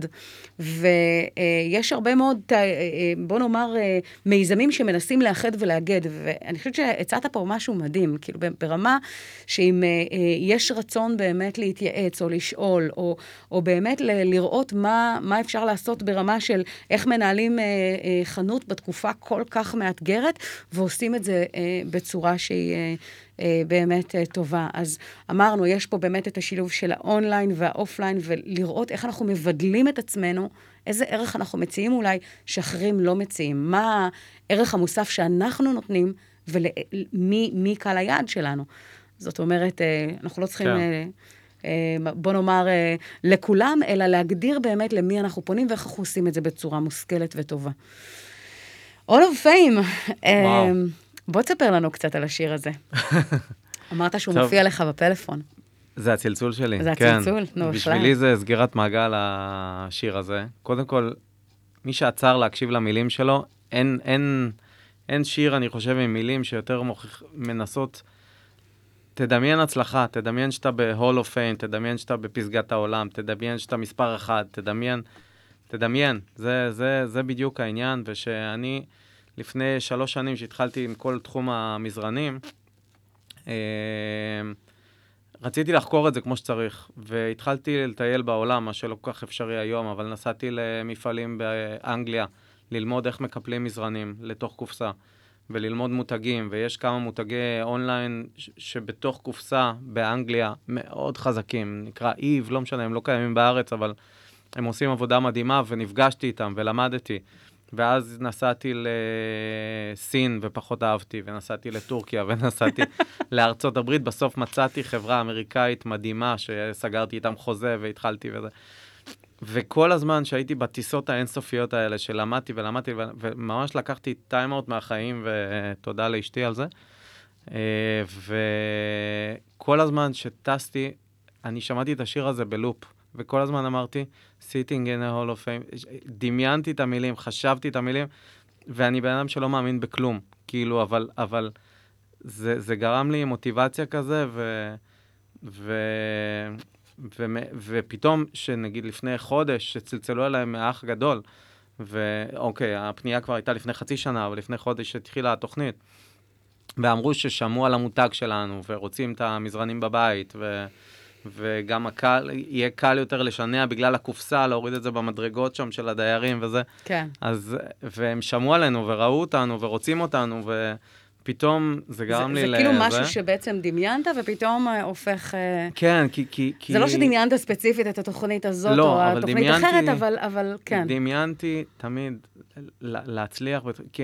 ויש הרבה מאוד, אה, אה, בוא נאמר, אה, מיזמים שמנסים לאחד ולאגד, ואני חושבת שהצעת פה משהו מדהים, כאילו ברמה שאם אה, אה, יש רצון באמת להתייעץ או לשאול, או, או באמת ל- לראות מה, מה אפשר לעשות ברמה של איך מנהלים אה, אה, חנות בתקופה כל כך מאתגרת, ועושים את זה אה, בצורה שהיא... אה, אה, באמת אה, טובה. אז אמרנו, יש פה באמת את השילוב של האונליין והאופליין, ולראות איך אנחנו מבדלים את עצמנו, איזה ערך אנחנו מציעים אולי שאחרים לא מציעים. מה הערך המוסף שאנחנו נותנים, ומי מי קהל היעד שלנו. זאת אומרת, אה, אנחנו לא צריכים... כן. אה, בוא נאמר, אה, לכולם, אלא להגדיר באמת למי אנחנו פונים ואיך אנחנו עושים את זה בצורה מושכלת וטובה. All of Fame. אה, וואו. בוא תספר לנו קצת על השיר הזה. אמרת שהוא טוב. מופיע לך בפלאפון. זה הצלצול שלי, זה כן. הצלצול? נו, בכלל. בשבילי זה סגירת מעגל השיר הזה. קודם כל, מי שעצר להקשיב למילים שלו, אין, אין, אין שיר, אני חושב, עם מילים שיותר מוכיח, מנסות... תדמיין הצלחה, תדמיין שאתה ב-Hall of Fame, תדמיין שאתה בפסגת העולם, תדמיין שאתה מספר אחד, תדמיין, תדמיין. זה, זה, זה בדיוק העניין, ושאני, לפני שלוש שנים שהתחלתי עם כל תחום המזרנים, אה, רציתי לחקור את זה כמו שצריך, והתחלתי לטייל בעולם, מה שלא כל כך אפשרי היום, אבל נסעתי למפעלים באנגליה, ללמוד איך מקפלים מזרנים לתוך קופסה, וללמוד מותגים, ויש כמה מותגי אונליין ש- שבתוך קופסה באנגליה מאוד חזקים, נקרא איב, לא משנה, הם לא קיימים בארץ, אבל הם עושים עבודה מדהימה, ונפגשתי איתם ולמדתי. ואז נסעתי לסין ופחות אהבתי, ונסעתי לטורקיה, ונסעתי לארצות הברית. בסוף מצאתי חברה אמריקאית מדהימה, שסגרתי איתם חוזה והתחלתי וזה. וכל הזמן שהייתי בטיסות האינסופיות האלה, שלמדתי ולמדתי, וממש לקחתי time out מהחיים, ותודה לאשתי על זה. אה, וכל הזמן שטסתי, אני שמעתי את השיר הזה בלופ, וכל הזמן אמרתי, sitting in a hall of fame, דמיינתי את המילים, חשבתי את המילים, ואני בן אדם שלא מאמין בכלום, כאילו, אבל, אבל זה, זה גרם לי מוטיבציה כזה, ו... ו... ו... ופתאום, שנגיד לפני חודש, שצלצלו אליי מהאח גדול, ואוקיי, הפנייה כבר הייתה לפני חצי שנה, אבל לפני חודש התחילה התוכנית, ואמרו ששמעו על המותג שלנו, ורוצים את המזרנים בבית, ו... וגם הקל, יהיה קל יותר לשנע בגלל הקופסה, להוריד את זה במדרגות שם של הדיירים וזה. כן. אז, והם שמעו עלינו וראו אותנו ורוצים אותנו, ופתאום זה גרם זה, לי זה כאילו לזה. משהו שבעצם דמיינת, ופתאום אה, הופך... אה, כן, כי... כי, כי... זה לא שדמיינת ספציפית את התוכנית הזאת, לא, או התוכנית דמיינתי- אחרת, אבל, אבל כן. דמיינתי תמיד ל- להצליח, כי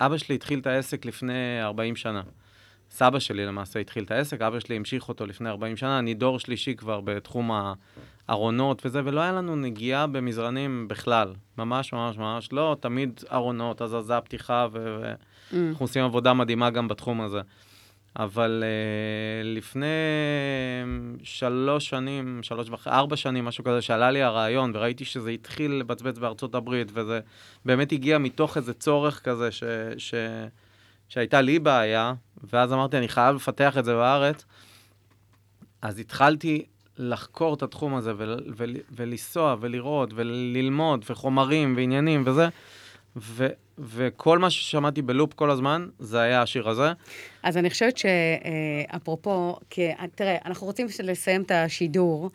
אבא שלי התחיל את העסק לפני 40 שנה. סבא שלי למעשה התחיל את העסק, אבא שלי המשיך אותו לפני 40 שנה, אני דור שלישי כבר בתחום הארונות וזה, ולא היה לנו נגיעה במזרנים בכלל. ממש ממש ממש לא, תמיד ארונות, הזזה, פתיחה, ואנחנו Mm. עושים עבודה מדהימה גם בתחום הזה. אבל uh, לפני שלוש שנים, שלוש וחצי, ארבע שנים, משהו כזה, שעלה לי הרעיון, וראיתי שזה התחיל לבצבץ בארצות הברית, וזה באמת הגיע מתוך איזה צורך כזה ש, ש, שהייתה לי בעיה, ואז אמרתי, אני חייב לפתח את זה בארץ. אז התחלתי לחקור את התחום הזה, ול, ול, ולנסוע, ולראות, וללמוד, וחומרים, ועניינים, וזה. ו, וכל מה ששמעתי בלופ כל הזמן, זה היה השיר הזה. אז אני חושבת שאפרופו, כי תראה, אנחנו רוצים לסיים את השידור,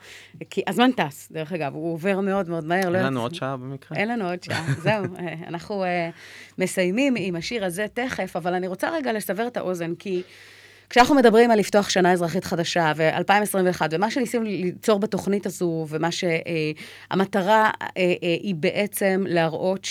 כי הזמן טס, דרך אגב, הוא עובר מאוד מאוד מהר. לא אין לנו יודעת- עוד שעה במקרה. אין לנו עוד שעה, זהו. אה, אנחנו אה, מסיימים עם השיר הזה תכף, אבל אני רוצה רגע לסבר את האוזן, כי כשאנחנו מדברים על לפתוח שנה אזרחית חדשה, ו-2021, ומה שניסינו ליצור בתוכנית הזו, ומה שהמטרה היא בעצם להראות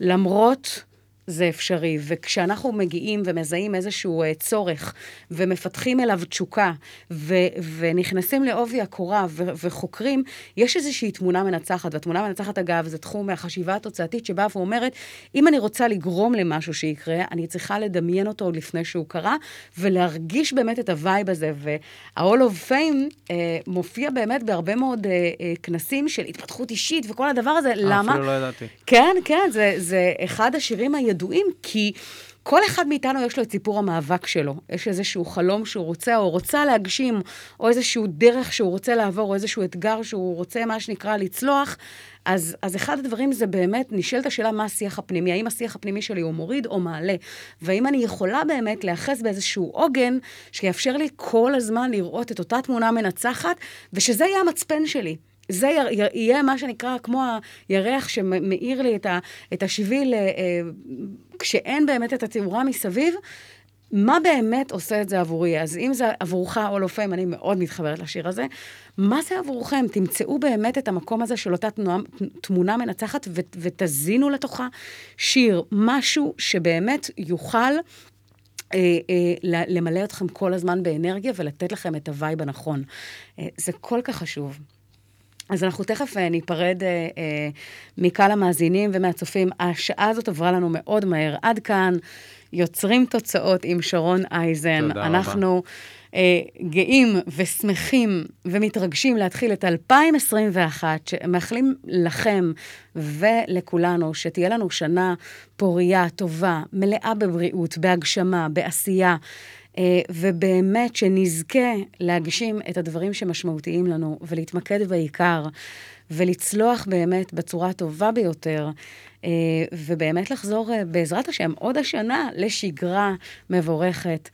שלמרות... זה אפשרי, וכשאנחנו מגיעים ומזהים איזשהו uh, צורך, ומפתחים אליו תשוקה, ו- ונכנסים לעובי הקורה ו- וחוקרים, יש איזושהי תמונה מנצחת, והתמונה המנצחת, אגב, זה תחום מהחשיבה התוצאתית שבאה ואומרת, אם אני רוצה לגרום למשהו שיקרה, אני צריכה לדמיין אותו עוד לפני שהוא קרה, ולהרגיש באמת את ה vibe הזה. וה-Hall of Fame uh, מופיע באמת בהרבה מאוד uh, uh, כנסים של התפתחות אישית וכל הדבר הזה, אה, למה? אפילו לא ידעתי. כן, כן, זה, זה אחד השירים הידועים, כי כל אחד מאיתנו יש לו את סיפור המאבק שלו. יש איזשהו חלום שהוא רוצה או רוצה להגשים, או איזשהו דרך שהוא רוצה לעבור, או איזשהו אתגר שהוא רוצה, מה שנקרא, לצלוח. אז, אז אחד הדברים זה באמת, נשאלת השאלה מה השיח הפנימי, האם השיח הפנימי שלי הוא מוריד או מעלה, והאם אני יכולה באמת להיאחז באיזשהו עוגן שיאפשר לי כל הזמן לראות את אותה תמונה מנצחת, ושזה יהיה המצפן שלי. זה יהיה מה שנקרא כמו הירח שמאיר לי את, השביל אה, אה, כשאין באמת את התאורה מסביב. מה באמת עושה את זה עבורי? אז אם זה עבורך, of fame, אני מאוד מתחברת לשיר הזה. מה זה עבורכם? תמצאו באמת את המקום הזה של אותה תנועה, תמונה מנצחת ו, ותזינו לתוכה שיר, משהו שבאמת יוכל אה, אה, למלא אתכם כל הזמן באנרגיה ולתת לכם את ה vibe הנכון. אה, זה כל כך חשוב. אז אנחנו תכף אה, ניפרד אה, אה, מקהל המאזינים ומהצופים. השעה הזאת עברה לנו מאוד מהר. עד כאן יוצרים תוצאות עם שרון אייזן. תודה רבה. אנחנו אה, גאים ושמחים ומתרגשים להתחיל את 2021, שמאחלים לכם ולכולנו שתהיה לנו שנה פורייה, טובה, מלאה בבריאות, בהגשמה, בעשייה. אה, ובאמת שנזכה להגשים את הדברים שמשמעותיים לנו ולהתמקד בעיקר ולצלוח באמת בצורה הטובה ביותר אה, ובאמת לחזור אה, בעזרת השם עוד השנה לשגרה מבורכת.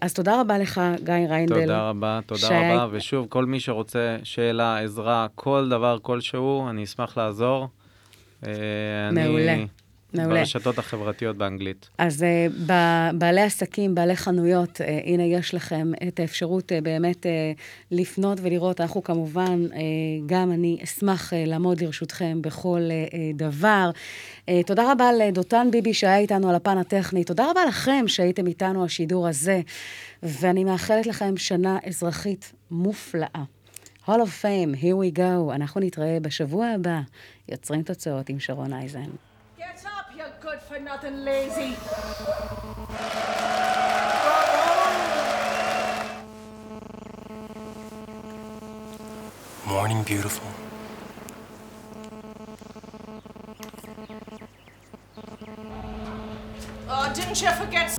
אז תודה רבה לך, גיא ריינדל. תודה רבה, תודה שי- רבה, ושוב, כל מי שרוצה שאלה, עזרה, כל דבר כלשהו, אני אשמח לעזור. אה, מעולה, אני מעולה. ברשתות החברתיות באנגלית. אז uh, בעלי עסקים, בעלי חנויות, uh, הנה יש לכם את האפשרות uh, באמת uh, לפנות ולראות. אנחנו כמובן, uh, גם אני אשמח uh, לעמוד לרשותכם בכל uh, uh, דבר. Uh, תודה רבה לדותן ביבי שהיה איתנו על הפן הטכני. תודה רבה לכם שהייתם איתנו השידור הזה, ואני מאחלת לכם שנה אזרחית מופלאה. Hall of Fame, here we go. אנחנו נתראה בשבוע הבא, יוצרים תוצאות עם שרון אייזן. Get up, you good for nothing lazy. Morning, beautiful. Oh, didn't you forget?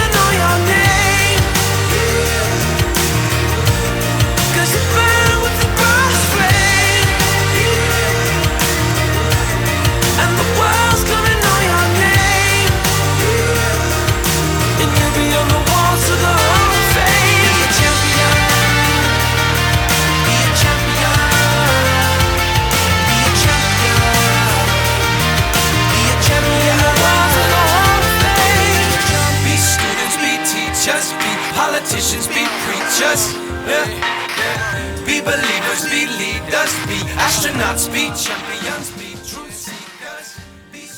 preachers. Yeah. Be believers, be leaders, be astronauts, be champions,